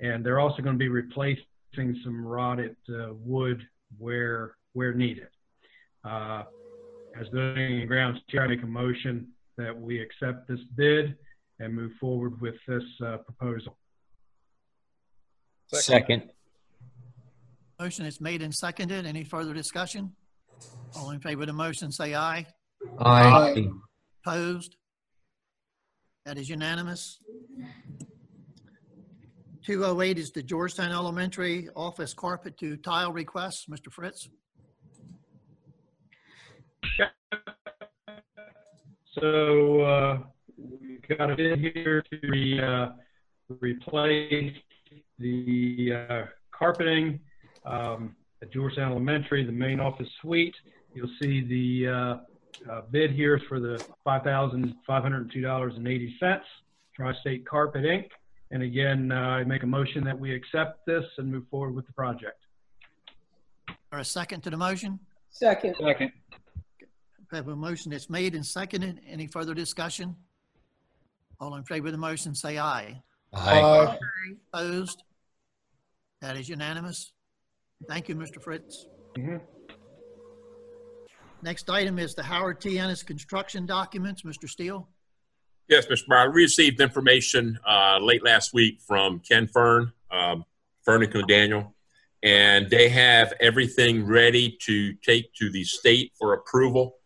And they're also going to be replacing some rotted uh, wood where, where needed. Uh, As building and grounds chair, I make a motion that we accept this bid and move forward with this uh, proposal. Second. Motion is made and seconded. Any further discussion? All in favor of the motion, say aye. Aye. Opposed? That is unanimous. 208 is the Georgetown Elementary Office Carpet to Tile request. Mr. Fritz? So uh, we got a bid here to re, uh, replace the uh, carpeting um, at Georgetown Elementary, the main office suite. You'll see the uh, uh, bid here for the $5,502.80. Tri-State Carpet Inc. And again, uh, I make a motion that we accept this and move forward with the project. Or a second to the motion? Second. Second. We have a motion that's made and seconded. Any further discussion? All in favor of the motion, say aye. Aye. Opposed? That is unanimous. Thank you, Mr. Fritz. Mhm. Next item is the Howard T. Ennis construction documents. Mr. Steele? Yes, Mr. Brown, we received information uh, late last week from Ken Fearn, um, Fearn-Clendaniel, and they have everything ready to take to the state for approval.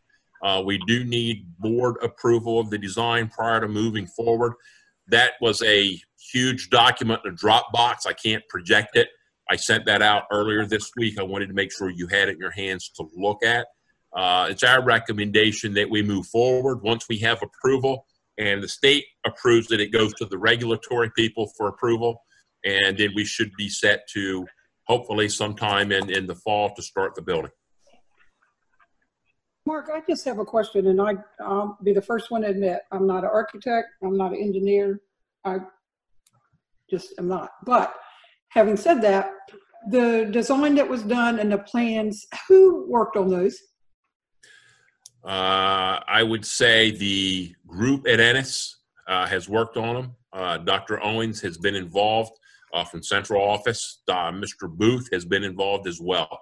Uh, we do need board approval of the design prior to moving forward. That was a huge document in Dropbox. I can't project it. I sent that out earlier this week. I wanted to make sure you had it in your hands to look at. Uh, it's our recommendation that we move forward. Once we have approval, and the state approves it, it goes to the regulatory people for approval, and then we should be set to hopefully sometime in, in the fall to start the building. Mark, I just have a question, and I, I'll be the first one to admit, I'm not an architect, I'm not an engineer, I just am not. But having said that, the design that was done and the plans, who worked on those? Uh, I would say the group at Ennis uh, has worked on them. Uh, Dr. Owens has been involved uh, from central office. Uh, Mr. Booth has been involved as well.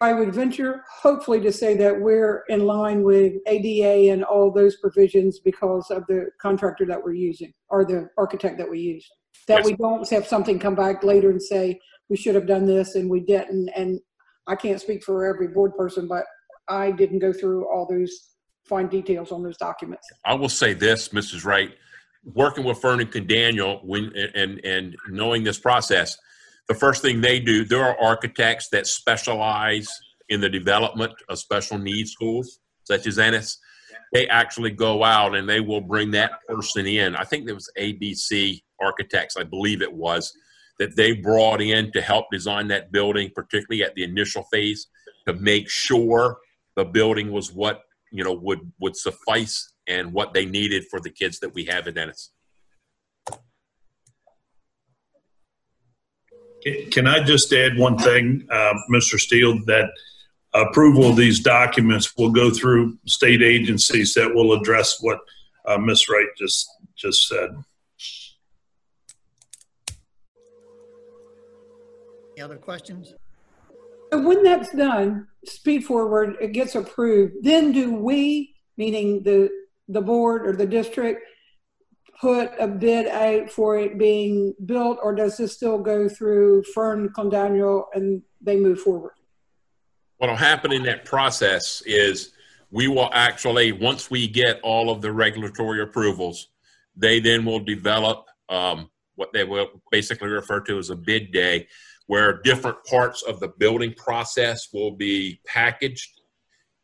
I would venture hopefully to say that we're in line with ADA and all those provisions because of the contractor that we're using, or the architect that we used. That we don't have something come back later and say, we should have done this and we didn't. And I can't speak for every board person, but I didn't go through all those fine details on those documents. I will say this, Mrs. Wright, working with Fearn-Clendaniel when, and, and knowing this process, the first thing they do, there are architects that specialize in the development of special needs schools, such as Ennis. They actually go out and they will bring that person in. I think there was ABC Architects, I believe it was, that they brought in to help design that building, particularly at the initial phase, to make sure the building was what you know would would suffice and what they needed for the kids that we have in Ennis. Can I just add one thing, uh, Mr. Steele, that approval of these documents will go through state agencies that will address what uh, Ms. Wright just, just said. Any other questions? And when that's done, speed forward, it gets approved, then do we, meaning the, the board or the district, put a bid out for it being built, or does this still go through Fearn-Clendaniel, and they move forward? What'll happen in that process is we will actually, once we get all of the regulatory approvals, they then will develop um, what they will basically refer to as a bid day, where different parts of the building process will be packaged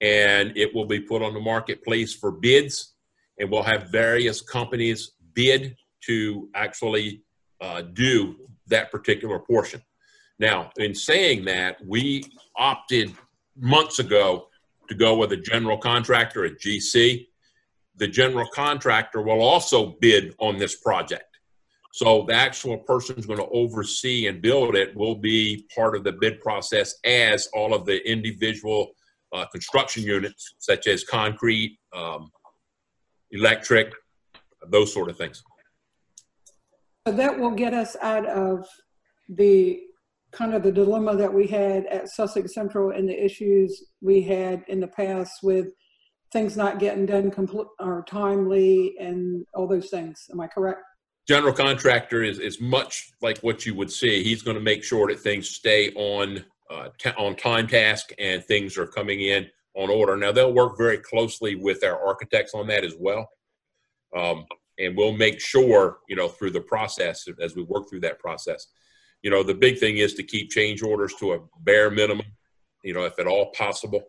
and it will be put on the marketplace for bids. And we'll have various companies bid to actually uh, do that particular portion. Now, in saying that, we opted months ago to go with a general contractor at GC. The general contractor will also bid on this project. So the actual person who's going to oversee and build it will be part of the bid process as all of the individual uh, construction units, such as concrete, um, electric, those sort of things. So that will get us out of the kind of the dilemma that we had at Sussex Central and the issues we had in the past with things not getting done complete or timely and all those things. Am I correct? General contractor is, is much like what you would see. He's going to make sure that things stay on uh, ta- on time task and things are coming in on order. Now they'll work very closely with our architects on that as well, um, and we'll make sure you know through the process as we work through that process. You know the big thing is to keep change orders to a bare minimum, you know if at all possible,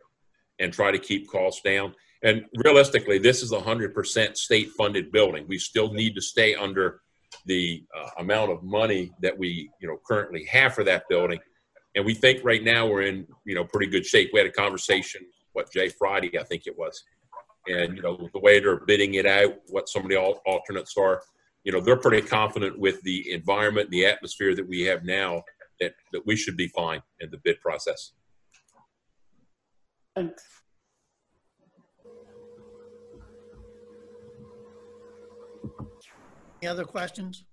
and try to keep costs down. And realistically, this is a hundred percent state funded building. We still need to stay under the uh, amount of money that we you know currently have for that building and we think right now we're in you know pretty good shape we had a conversation what jay friday i think it was and you know the way they're bidding it out what some of the alternates are you know they're pretty confident with the environment the atmosphere that we have now that, that we should be fine in the bid process Thanks. Any other questions?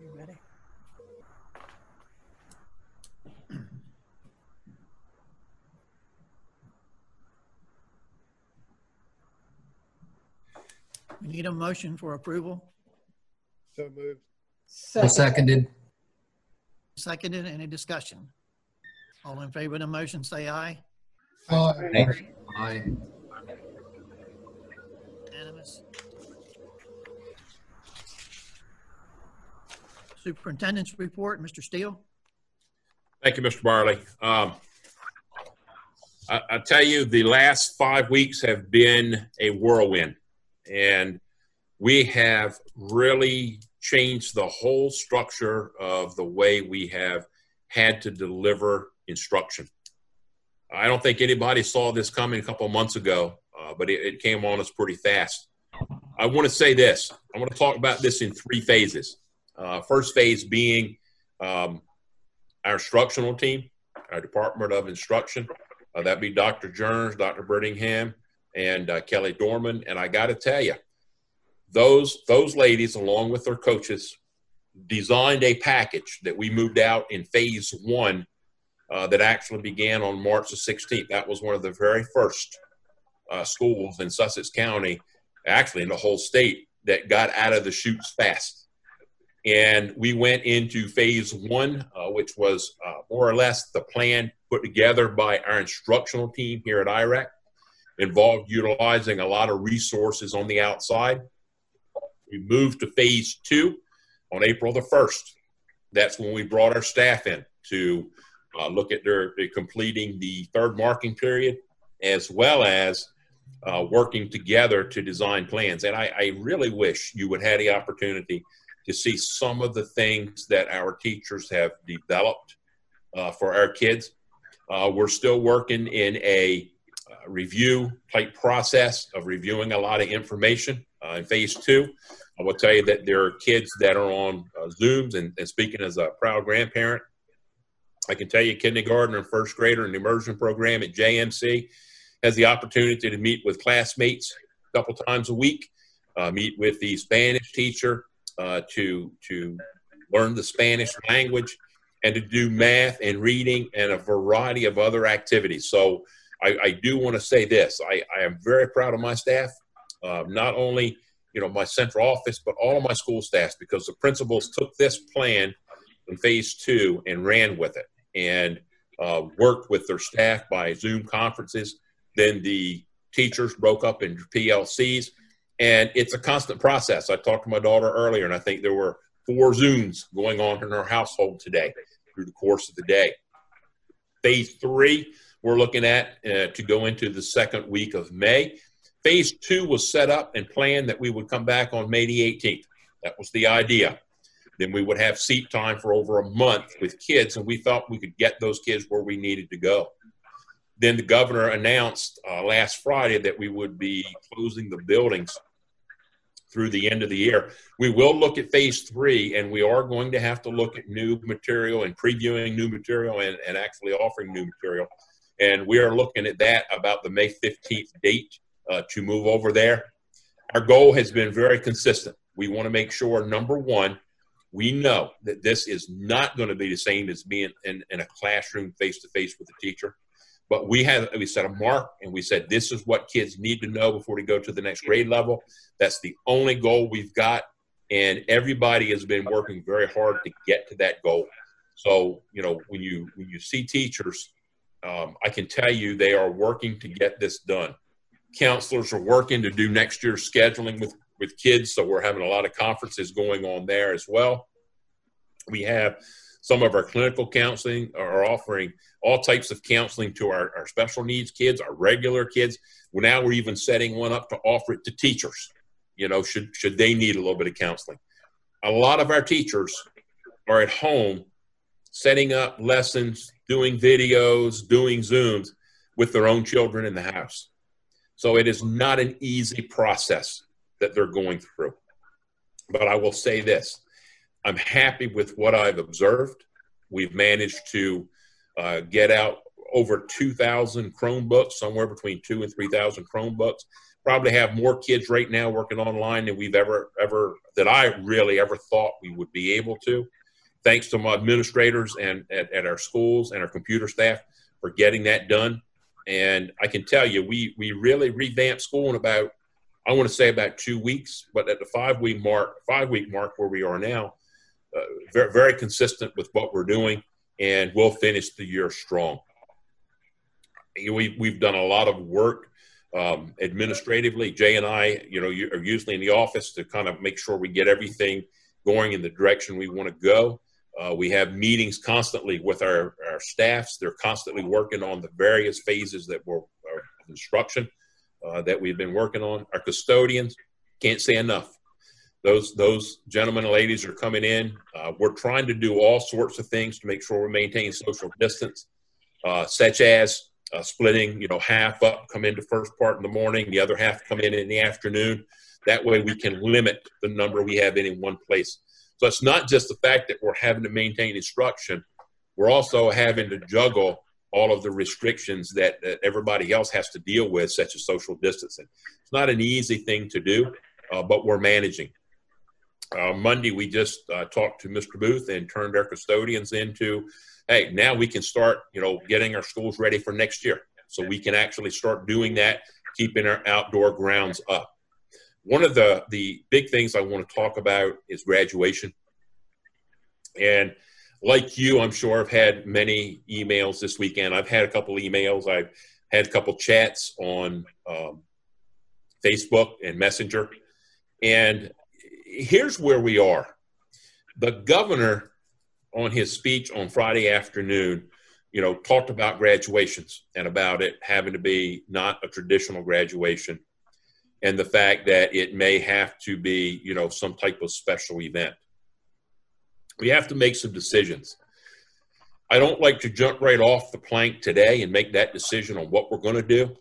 You ready? We need a motion for approval. So moved. Well seconded. Seconded, any discussion? All in favor of the motion, say aye. Aye. Aye. Unanimous. Superintendent's report, Mr. Steele. Thank you, Mr. Bireley. Um, I, I tell you, the last five weeks have been a whirlwind, and we have really changed the whole structure of the way we have had to deliver instruction. I don't think anybody saw this coming a couple months ago, uh, but it, it came on us pretty fast. I want to say this. I want to talk about this in three phases. Uh, first phase being um, our instructional team, our Department of Instruction. Uh, that'd be Dr. Jones, Dr. Brittingham, and uh, Kelly Dorman. And I got to tell you, those those ladies, along with their coaches, designed a package that we moved out in phase one uh, that actually began on March the 16th. That was one of the very first uh, schools in Sussex County actually in the whole state, that got out of the chutes fast. And we went into phase one, uh, which was uh, more or less the plan put together by our instructional team here at IREC, involved utilizing a lot of resources on the outside. We moved to phase two on April the 1st. That's when we brought our staff in to uh, look at their, completing the third marking period, as well as uh, working together to design plans. And I, I really wish you would have the opportunity to see some of the things that our teachers have developed uh, for our kids. Uh, we're still working in a review type process of reviewing a lot of information uh, in phase two. I will tell you that there are kids that are on uh, Zooms, and, and, speaking as a proud grandparent, I can tell you kindergarten and first grader in the immersion program at JMC has the opportunity to meet with classmates a couple times a week, uh, meet with the Spanish teacher uh, to, to learn the Spanish language, and to do math and reading and a variety of other activities. So I, I do want to say this I, I am very proud of my staff, uh, not only you know my central office, but all of my school staffs because the principals took this plan in phase two and ran with it and uh, worked with their staff by Zoom conferences. Then the teachers broke up into PLCs, and it's a constant process. I talked to my daughter earlier, and I think there were four Zooms going on in our household today through the course of the day. Phase three, we're looking at uh, to go into the second week of May. Phase two was set up and planned that we would come back on May the 18th. That was the idea. Then we would have seat time for over a month with kids, and we thought we could get those kids where we needed to go. Then the governor announced uh, last Friday that we would be closing the buildings through the end of the year. We will look at phase three, and we are going to have to look at new material and previewing new material and, and actually offering new material. And we are looking at that about the May 15th date uh, to move over there. Our goal has been very consistent. We want to make sure, number one, we know that this is not going to be the same as being in, in a classroom face to face with a teacher. But we have we set a mark and we said this is what kids need to know before they go to the next grade level. That's the only goal we've got, and everybody has been working very hard to get to that goal. So you know when you when you see teachers, um, I can tell you they are working to get this done counselors are working to do next year's scheduling with, with kids. So we're having a lot of conferences going on there as well. We have some of our clinical counseling are offering all types of counseling to our, our special needs kids, our regular kids. Well, now we're even setting one up to offer it to teachers, you know, should, should they need a little bit of counseling. A lot of our teachers are at home setting up lessons, doing videos, doing Zooms with their own children in the house. So it is not an easy process that they're going through. But I will say this I'm happy with what I've observed. We've managed to uh, get out over 2,000 Chromebooks, somewhere between two and 3,000 Chromebooks. Probably have more kids right now working online than we've ever, ever, that I really ever thought we would be able to. Thanks to my administrators and at, at our schools and our computer staff for getting that done. And I can tell you, we we really revamped school in about I want to say about two weeks, but at the five week mark, five week mark where we are now, uh, very very consistent with what we're doing, and we'll finish the year strong. We we've done a lot of work um, administratively. Jay and I, you know, are usually in the office to kind of make sure we get everything going in the direction we want to go. Uh, we have meetings constantly with our, our staffs. They're constantly working on the various phases that were instruction uh, that we've been working on. Our custodians can't say enough. Those those gentlemen and ladies are coming in. Uh, we're trying to do all sorts of things to make sure we're maintaining social distance, uh, such as uh, splitting, you know, half up, come into first part in the morning, the other half come in in the afternoon. That way, we can limit the number we have in one place so it's not just the fact that we're having to maintain instruction, we're also having to juggle all of the restrictions that, that everybody else has to deal with, such as social distancing. It's not an easy thing to do, uh, but we're managing. Uh, Monday, we just uh, talked to Mr. Booth and turned our custodians into, hey, now we can start, you know, getting our schools ready for next year. So we can actually start doing that, keeping our outdoor grounds up one of the the big things I want to talk about is graduation. And like you, I'm sure I've had many emails this weekend. I've had a couple emails. I've had a couple chats on um, Facebook and Messenger. And here's where we are. The governor, on his speech on Friday afternoon, you know, talked about graduations and about it having to be not a traditional graduation and the fact that it may have to be, you know, some type of special event we have to make some decisions. I don't like to jump right off the plank today and make that decision on what we're going to do.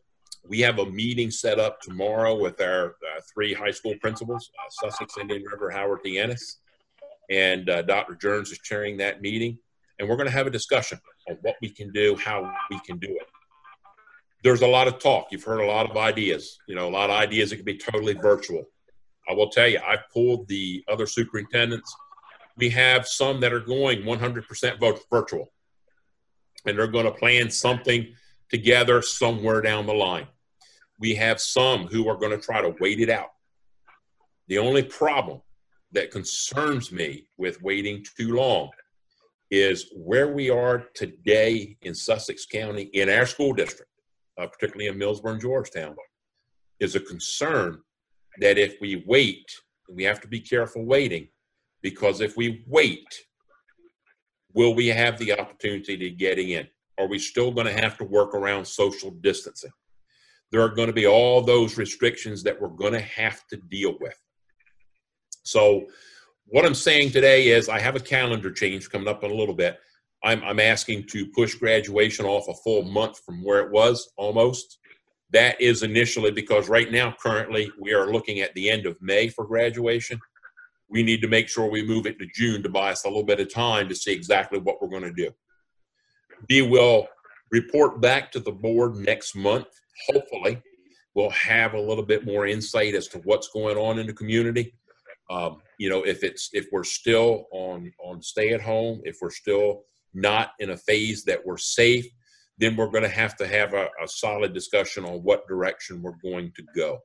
We have a meeting set up tomorrow with our uh, three high school principals, uh, Sussex, Indian River, Howard T. Ennis, and uh, Dr. Jones is chairing that meeting. And we're going to have a discussion on what we can do, how we can do it. There's a lot of talk. You've heard a lot of ideas. You know, a lot of ideas that can be totally virtual. I will tell you, I've pulled the other superintendents we have some that are going 100% virtual and they're going to plan something together somewhere down the line. We have some who are going to try to wait it out. The only problem that concerns me with waiting too long is where we are today in Sussex County in our school district, uh, particularly in Millsboro and Georgetown, is a concern that if we wait, we have to be careful waiting, because if we wait, will we have the opportunity to get in? Are we still going to have to work around social distancing? There are going to be all those restrictions that we're going to have to deal with. So, what I'm saying today is I have a calendar change coming up in a little bit. I'm, I'm asking to push graduation off a full month from where it was almost. That is initially because right now, currently, we are looking at the end of May for graduation we need to make sure we move it to June to buy us a little bit of time to see exactly what we're going to do. We will report back to the board next month. Hopefully, we'll have a little bit more insight as to what's going on in the community. Um, you know, if it's if we're still on on stay at home, if we're still not in a phase that we're safe, then we're going to have to have a, a solid discussion on what direction we're going to go.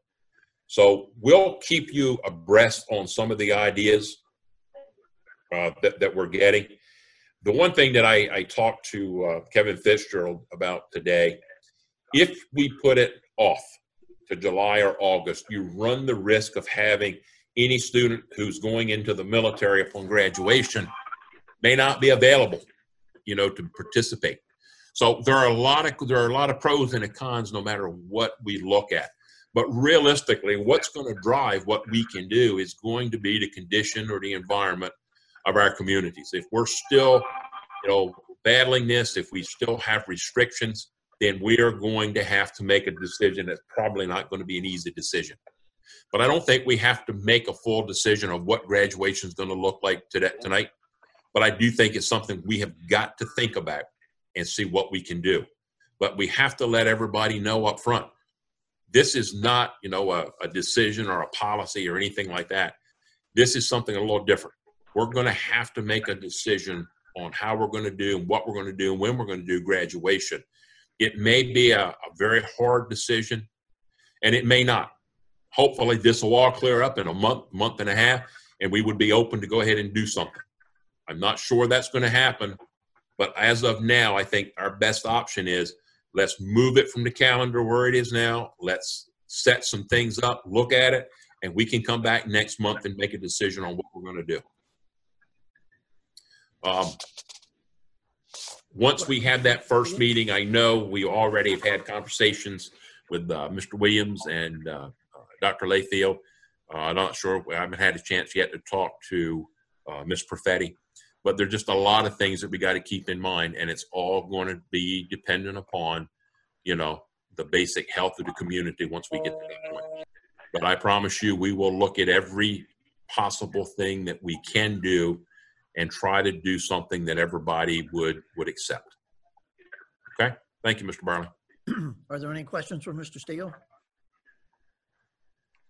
So we'll keep you abreast on some of the ideas uh, that, that we're getting. The one thing that I, I talked to uh, Kevin Fitzgerald about today, if we put it off to July or August, you run the risk of having any student who's going into the military upon graduation may not be available, you know, to participate. So there are a lot of there are a lot of pros and cons no matter what we look at. But realistically, what's going to drive what we can do is going to be the condition or the environment of our communities. If we're still, you know, battling this, if we still have restrictions, then we are going to have to make a decision that's probably not going to be an easy decision. But I don't think we have to make a full decision of what graduation is going to look like today, tonight. But I do think it's something we have got to think about and see what we can do. But we have to let everybody know up front this is not, you know, a, a decision or a policy or anything like that. This is something a little different. We're going to have to make a decision on how we're going to do and what we're going to do and when we're going to do graduation. It may be a, a very hard decision, and it may not. Hopefully, this will all clear up in a month, month and a half, and we would be open to go ahead and do something. I'm not sure that's going to happen, but as of now, I think our best option is Let's move it from the calendar where it is now. Let's set some things up, look at it, and we can come back next month and make a decision on what we're going to do. Um, once we have that first meeting, I know we already have had conversations with uh, Mr. Williams and uh, Dr. Layfield. Uh, I'm not sure, I haven't had a chance yet to talk to uh, Ms. Perfetti but there's just a lot of things that we got to keep in mind and it's all going to be dependent upon you know the basic health of the community once we get to that point. But i promise you we will look at every possible thing that we can do and try to do something that everybody would would accept. Okay? Thank you mr Bireley are there any questions for mr steele?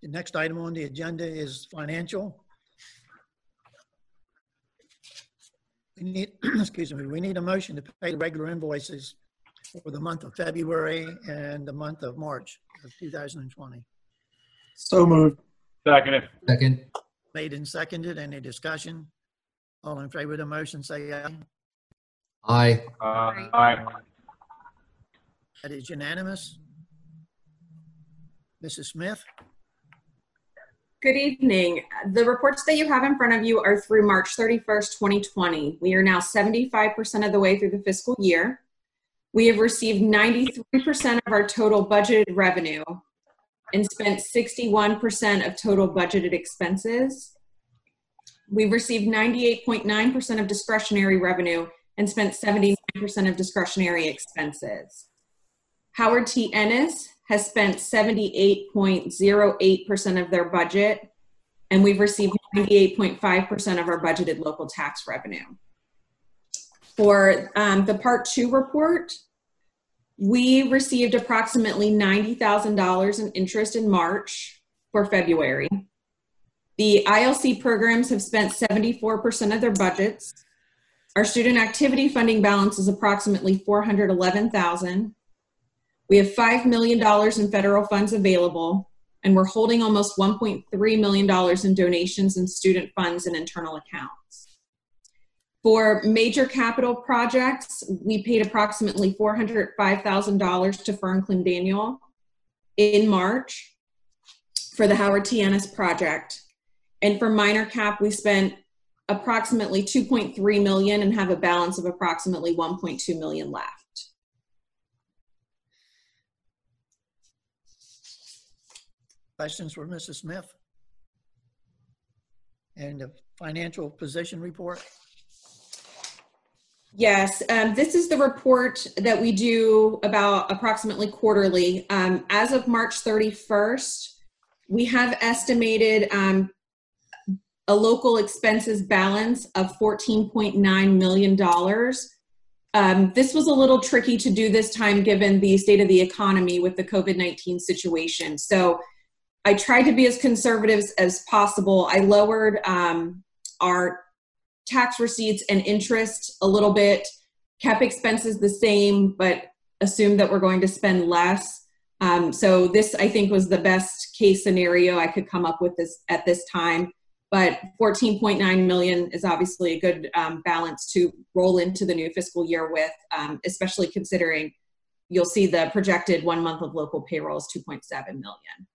The next item on the agenda is financial We need, excuse me, we need a motion to pay the regular invoices for the month of February and the month of March of 2020. So moved. Second. Second. Made and seconded. Any discussion? All in favor of the motion, say aye. Aye. Uh, aye. That is unanimous. Mrs. Smith? Good evening. The reports that you have in front of you are through March 31st, 2020. We are now 75% of the way through the fiscal year. We have received 93% of our total budgeted revenue and spent 61% of total budgeted expenses. We've received 98.9% of discretionary revenue and spent 79% of discretionary expenses. Howard T. Ennis has spent 78.08% of their budget, and we've received 98.5% of our budgeted local tax revenue. For um, the Part 2 report, we received approximately $90,000 in interest in March for February. The ILC programs have spent 74% of their budgets. Our student activity funding balance is approximately 411,000. We have $5 million in federal funds available, and we're holding almost $1.3 million in donations and student funds and internal accounts. For major capital projects, we paid approximately $405,000 to Fearn-Clendaniel in March for the Howard T. Ennis project. And for minor cap, we spent approximately 2.3 million and have a balance of approximately 1.2 million left. Questions for Mrs. Smith? And the financial position report? Yes, um, this is the report that we do about approximately quarterly. Um, as of March 31st, we have estimated um, a local expenses balance of $14.9 million. Um, this was a little tricky to do this time given the state of the economy with the COVID 19 situation. So I tried to be as conservative as possible. I lowered um, our tax receipts and interest a little bit, kept expenses the same, but assumed that we're going to spend less. Um, so this, I think, was the best case scenario I could come up with this at this time. But 14.9 million is obviously a good um, balance to roll into the new fiscal year with, um, especially considering you'll see the projected one month of local payroll is 2.7 million.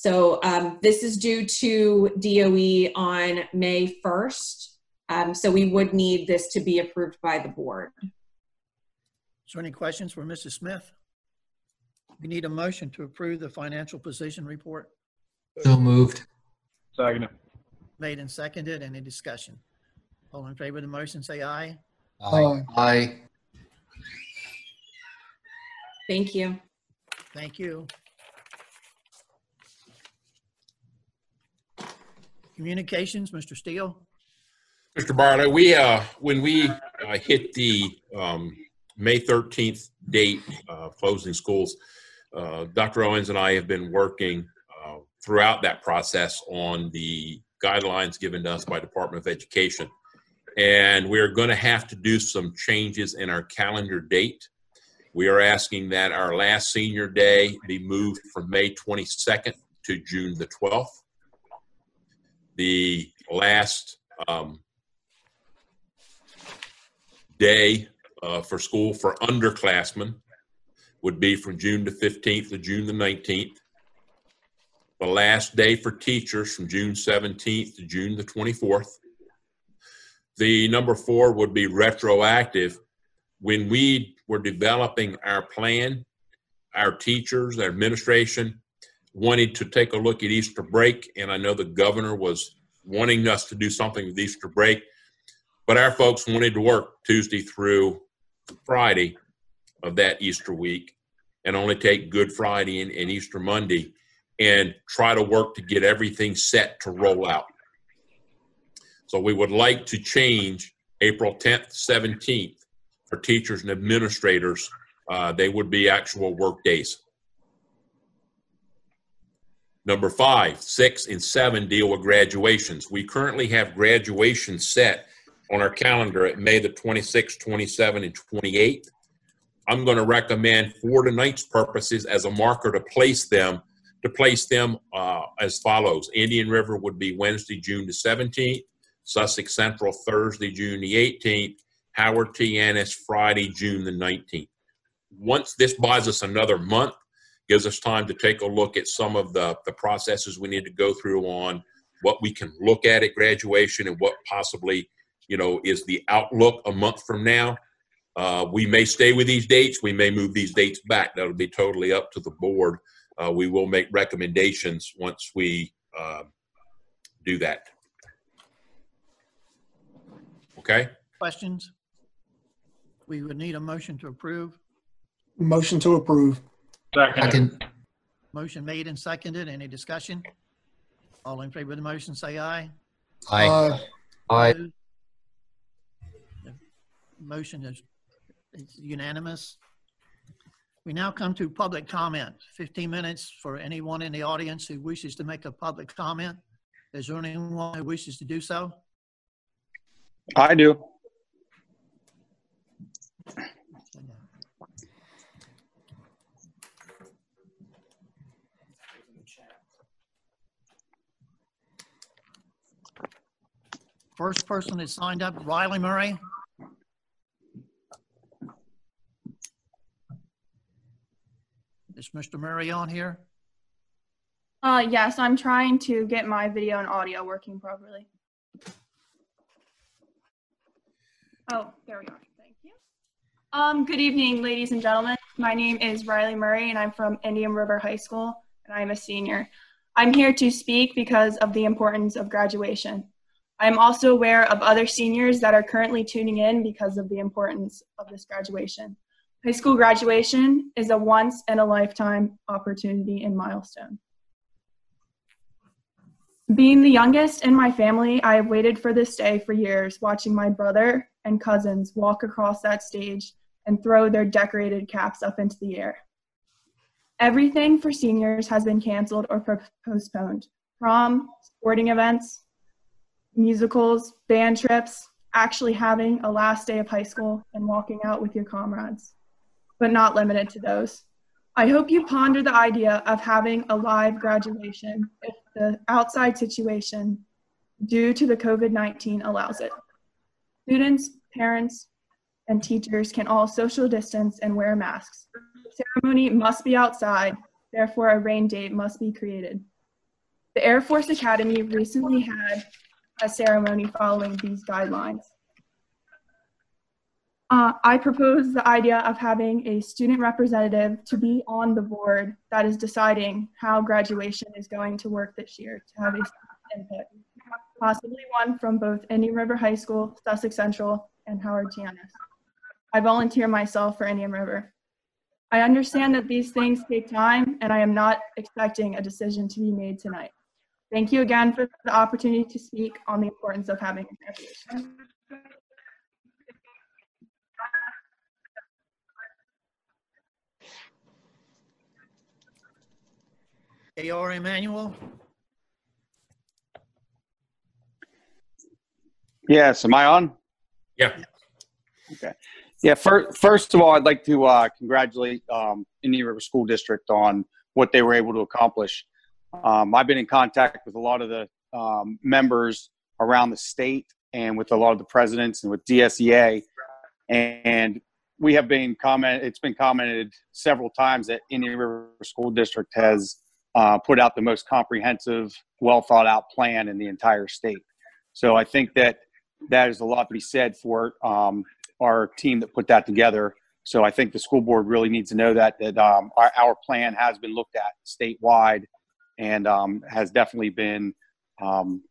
So um, this is due to DOE on May 1st. Um, so we would need this to be approved by the board. So any questions for Mrs. Smith? We need a motion to approve the financial position report. So moved. Second. Made and seconded. Any discussion? All in favor of the motion, say aye. Aye. Aye. Thank you. Thank you. Communications, Mr. Steele? Mr. Barlow, we, uh, when we uh, hit the um, May 13th date, uh, closing schools, uh, Dr. Owens and I have been working uh, throughout that process on the guidelines given to us by Department of Education. And we're going to have to do some changes in our calendar date. We are asking that our last senior day be moved from May 22nd to June the 12th. The last um, day uh, for school for underclassmen would be from June the 15th to June the 19th. The last day for teachers from June 17th to June the 24th. The number four would be retroactive. When we were developing our plan, our teachers, our administration wanted to take a look at Easter break, and I know the governor was wanting us to do something with Easter break. But our folks wanted to work Tuesday through Friday of that Easter week and only take Good Friday and, and Easter Monday and try to work to get everything set to roll out. So we would like to change April 10th, 17th for teachers and administrators. Uh, they would be actual work days. Number five, six, and seven deal with graduations. We currently have graduation set on our calendar at May the 26th, 27th, and 28th. I'm going to recommend for tonight's purposes as a marker to place them to place them uh, as follows. Indian River would be Wednesday, June the 17th, Sussex Central Thursday, June the 18th, Howard T. Ennis Friday, June the 19th. Once this buys us another month, gives us time to take a look at some of the, the processes we need to go through on what we can look at at graduation and what possibly, you know, is the outlook a month from now. Uh, we may stay with these dates. We may move these dates back. That'll be totally up to the board. Uh, we will make recommendations once we uh, do that. Okay? Questions? We would need a motion to approve. Motion to approve. Second. Motion made and seconded. Any discussion? All in favor of the motion, say aye. Aye. Aye. Opposed? The Motion is is unanimous. We now come to public comment. 15 minutes for anyone in the audience who wishes to make a public comment. Is there anyone who wishes to do so? I do. First person that signed up, Riley Murray. Is Mr. Murray on here? Uh, yes, I'm trying to get my video and audio working properly. Oh, there we are. Thank you. Um, good evening, ladies and gentlemen. My name is Riley Murray, and I'm from Indian River High School, and I'm a senior. I'm here to speak because of the importance of graduation. I'm also aware of other seniors that are currently tuning in because of the importance of this graduation. High school graduation is a once in a lifetime opportunity and milestone. Being the youngest in my family, I have waited for this day for years, watching my brother and cousins walk across that stage and throw their decorated caps up into the air. Everything for seniors has been canceled or postponed. Prom, sporting events, musicals, band trips, actually having a last day of high school and walking out with your comrades, but not limited to those. I hope you ponder the idea of having a live graduation if the outside situation due to the COVID 19 allows it. Students, parents, and teachers can all social distance and wear masks. The ceremony must be outside, therefore, a rain date must be created. The Air Force Academy recently had a ceremony following these guidelines. Uh, I propose the idea of having a student representative to be on the board that is deciding how graduation is going to work this year to have a input, possibly one from both Indian River High School, Sussex Central, and Howard T. Ennis. I volunteer myself for Indian River. I understand that these things take time, and I am not expecting a decision to be made tonight. Thank you again for the opportunity to speak on the importance of having a graduation. AR Emanuel? Yes, am I on? Yeah. Okay. Yeah, first, first of all, I'd like to uh, congratulate um, Indian River School District on what they were able to accomplish. Um, I've been in contact with a lot of the um, members around the state and with a lot of the presidents and with DSEA, and we have been comment. It's been commented several times that Indian River School District has uh, put out the most comprehensive, well thought out plan in the entire state. So I think that that is a lot to be said for um, our team that put that together. So I think the school board really needs to know that that um, our, our plan has been looked at statewide and um, has definitely been um,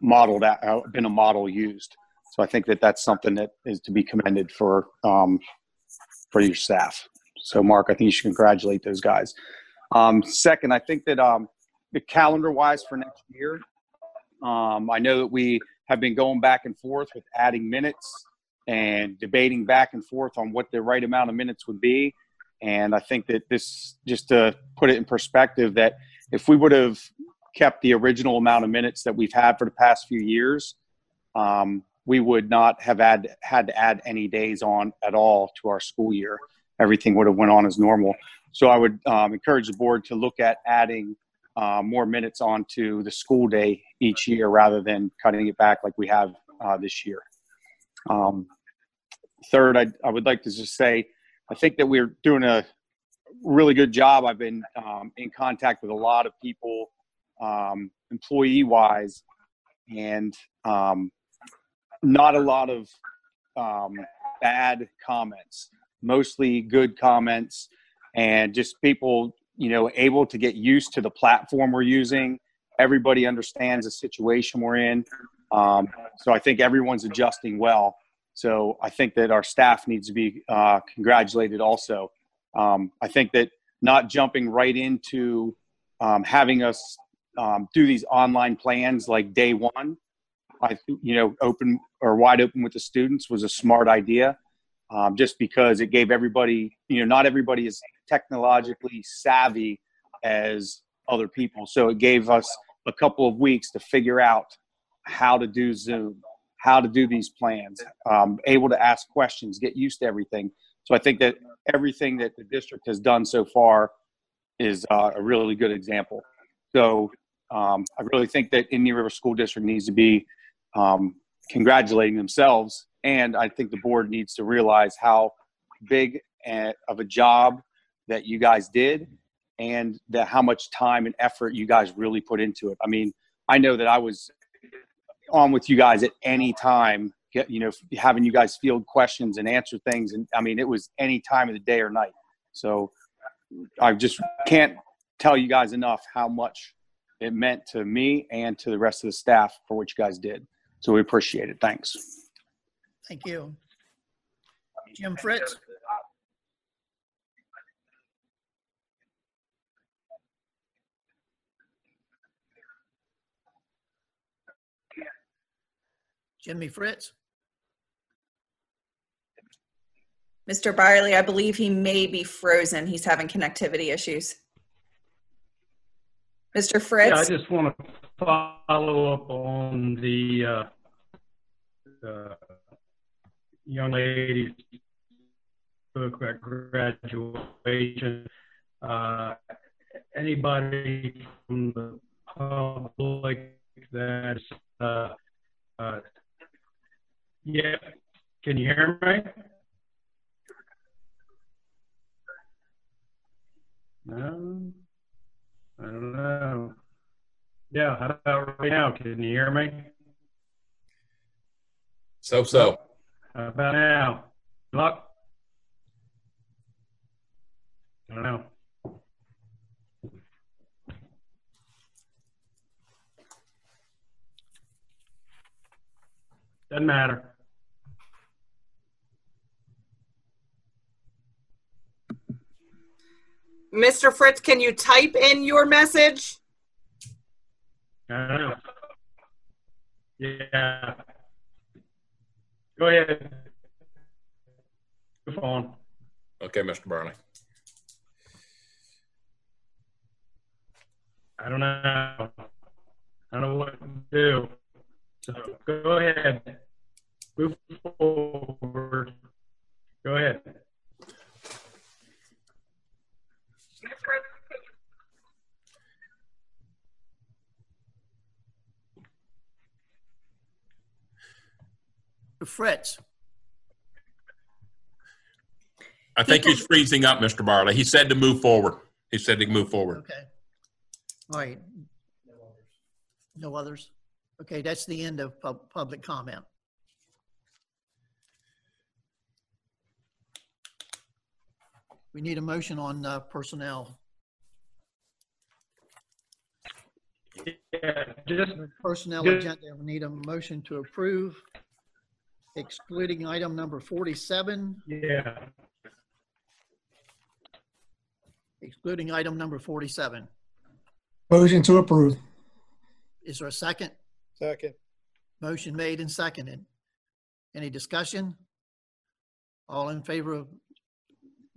modeled uh, been a model used. So I think that that's something that is to be commended for um, for your staff. So Mark, I think you should congratulate those guys. Um, second, I think that um, the calendar wise for next year, um, I know that we have been going back and forth with adding minutes and debating back and forth on what the right amount of minutes would be. And I think that this, just to put it in perspective, that if we would have kept the original amount of minutes that we've had for the past few years, um, we would not have had had to add any days on at all to our school year. Everything would have went on as normal. So I would um, encourage the board to look at adding uh, more minutes onto the school day each year rather than cutting it back like we have uh, this year. Um, third, I, I would like to just say, I think that we're doing a really good job. I've been um, in contact with a lot of people, um, employee wise, and um, not a lot of um, bad comments, mostly good comments, and just people, you know, able to get used to the platform we're using. Everybody understands the situation we're in. Um, so I think everyone's adjusting well. So I think that our staff needs to be uh, congratulated also. Um, I think that not jumping right into um, having us um, do these online plans like day one, I you know open or wide open with the students was a smart idea, um, just because it gave everybody you know not everybody is technologically savvy as other people, so it gave us a couple of weeks to figure out how to do Zoom, how to do these plans, um, able to ask questions, get used to everything. So I think that everything that the district has done so far is uh, a really good example. So um, I really think that Indian River School District needs to be um, congratulating themselves, and I think the board needs to realize how big a- of a job that you guys did, and that how much time and effort you guys really put into it. I mean, I know that I was on with you guys at any time you know having you guys field questions and answer things and i mean it was any time of the day or night so i just can't tell you guys enough how much it meant to me and to the rest of the staff for what you guys did so we appreciate it thanks Thank you. Jim Fritz? Jimmy Fritz? Mr. Bireley, I believe he may be frozen. He's having connectivity issues. Mr. Fritz? Yeah, I just want to follow up on the uh, uh, young lady's book at graduation. Uh, anybody from the public that's, uh, uh, yeah, can you hear me? No, I don't know. Yeah, how about right now? Can you hear me? So so. How about now? Luck? I don't know. Doesn't matter. Mr. Fritz, can you type in your message? I don't know. Yeah. Go ahead. Go on. Okay, Mr. Bireley. I don't know. I don't know what to do. So go ahead. Move forward. Go ahead. Fritz? I think he's freezing up, Mr. Bireley. He said to move forward. He said to move forward. Okay. All right. No others? Okay, that's the end of pub- public comment. We need a motion on uh, personnel. Yeah, just Personnel just- agenda, we need a motion to approve excluding item number 47, yeah. excluding item number 47. Motion to approve. Is there a second? Second. Motion made and seconded. Any discussion? All in favor of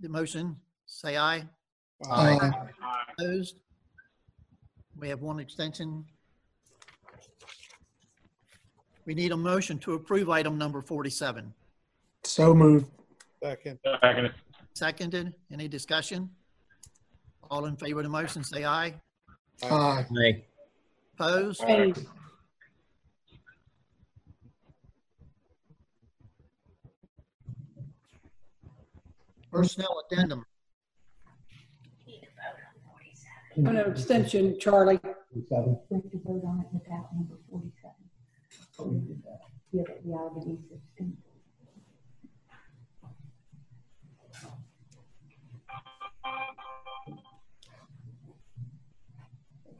the motion, say aye. Aye. Opposed? We have one extension. We need a motion to approve item number 47. So moved. Second. Second. Seconded. Any discussion? All in favor of the motion, say aye. Aye. Aye. Opposed? Aye. Personnel addendum. An abstention, Charlie. We have to vote on it without number forty-seven. Oh, yeah, but the Albanese abstained.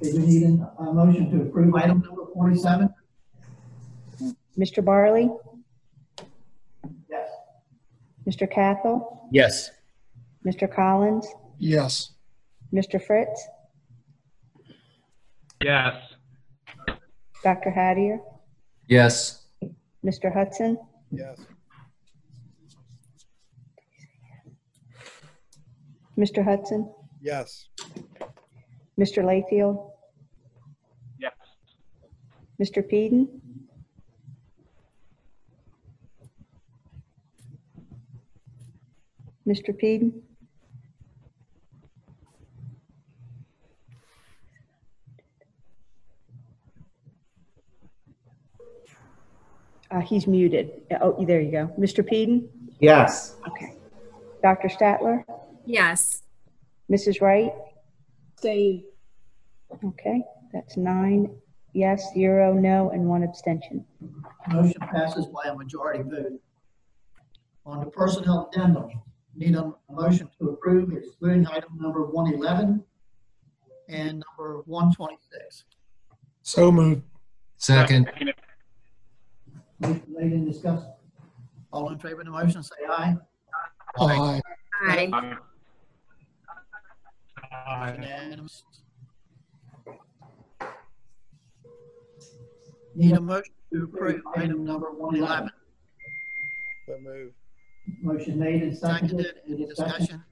Okay, we need a, a motion to approve item number forty-seven. Mr. Barley? Yes. Mr. Cathell? Yes. Mr. Collins? Yes. Mr. Fritz? Yes. Dr. Hattier? Yes. Mr. Hudson? Yes. Mr. Hudson? Yes. Mr. Layfield? Yes. Mr. Peden? Mr. Peden? Uh, he's muted. Oh, there you go. Mr. Peden? Yes. Okay. Dr. Statler? Yes. Mrs. Wright? Stay. Okay, that's nine yes, zero no, and one abstention. Motion passes by a majority vote. On the personnel addendum, need a motion to approve excluding item number one eleven and number one twenty-six. So moved. Second. Motion made and discussed. All in favor of the motion, say aye. Aye. Aye. Unanimous. Need a motion to approve item number one eleven. So move. Motion made and seconded. Any discussion?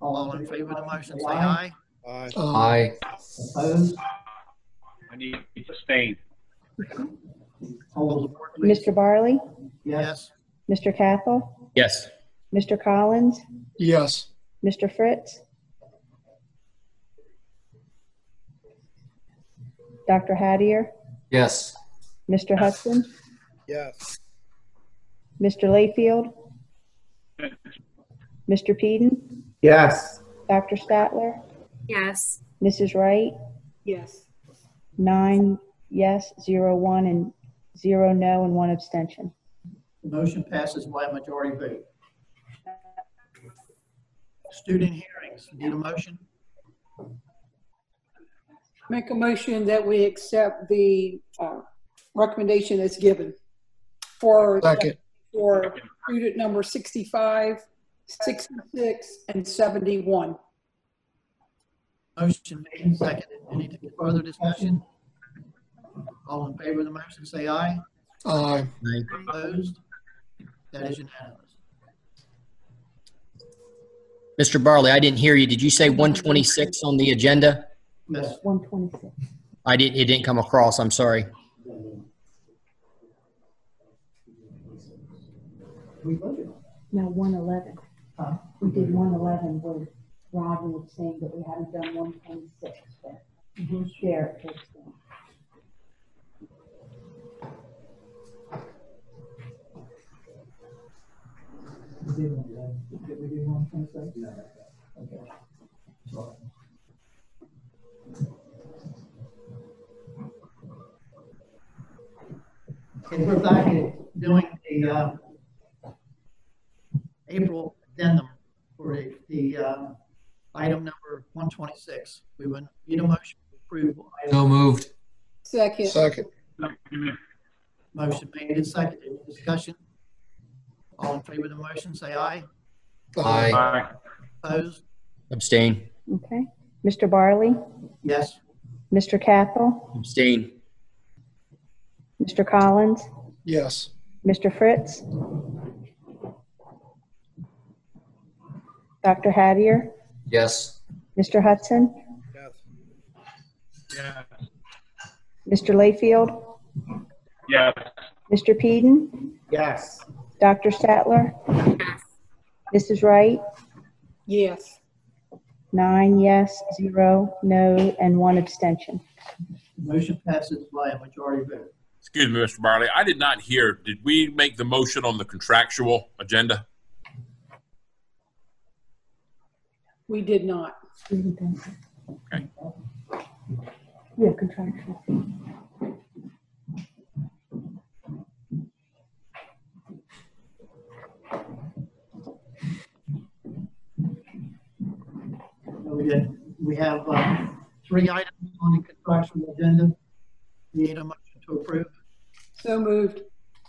All in favor of the motion, say aye. Aye. Aye. Opposed? I need to sustain. Hold the board, please. Mr. Bireley? Yes. Mr. Cathell? Yes. Mr. Collins? Yes. Mr. Fritz? Dr. Hattier? Yes. Mr. Hudson? Yes. Mr. Layfield? Mr. Peden? Yes. Dr. Statler? Yes. Mrs. Wright? Yes. Nine yes, zero one, and zero no, and one abstention. The motion passes by a majority vote. Student hearings, need a motion? Make a motion that we accept the uh, recommendation that's given for, Second. for student number 65, 66, and 71. Motion made and seconded. Any further discussion? All in favor of the motion, say aye. Aye. Opposed? That is unanimous. Mr. Bireley, I didn't hear you. Did you say 126 on the agenda? Yes. 126. I didn't, it didn't come across. I'm sorry. Now 111. Huh? We did one eleven where Roger was saying that we hadn't done one twenty-six, but Derek was saying. We did one, eleven. Did we do one twenty-six? No. Okay. Sorry. Okay, we're back at doing the, uh, April addendum for the, the, uh, item number one twenty-six. We would need a motion to approve. item- So moved. Second. Second. Motion made and seconded. Any discussion? All in favor of the motion, say aye. Aye. Opposed? Abstain. Okay. Mr. Bireley? Yes. Mr. Cathell? Abstain. Mr. Collins? Yes. Mr. Fritz? Dr. Hattier? Yes. Mr. Hudson? Yes. Yes. Mr. Layfield? Yes. Mr. Peden? Yes. Dr. Statler? Yes. Mrs. Wright? Yes. Nine yes, zero no, and one abstention. Motion passes by a majority vote. Excuse me, Mr. Bireley. I did not hear, did we make the motion on the contractual agenda? We did not. Okay. Yeah, contractual. We did, we have uh, three items on the contractual agenda. Need a motion to approve. So moved.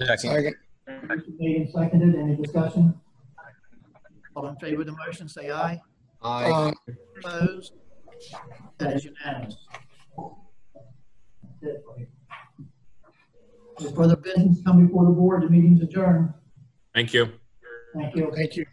Second. Motion made and seconded. Any discussion? All in favor of the motion, say aye. Aye. Opposed? That is unanimous. That's it. No further business come before the board. The meeting's adjourned. Thank you. Thank you. Thank you.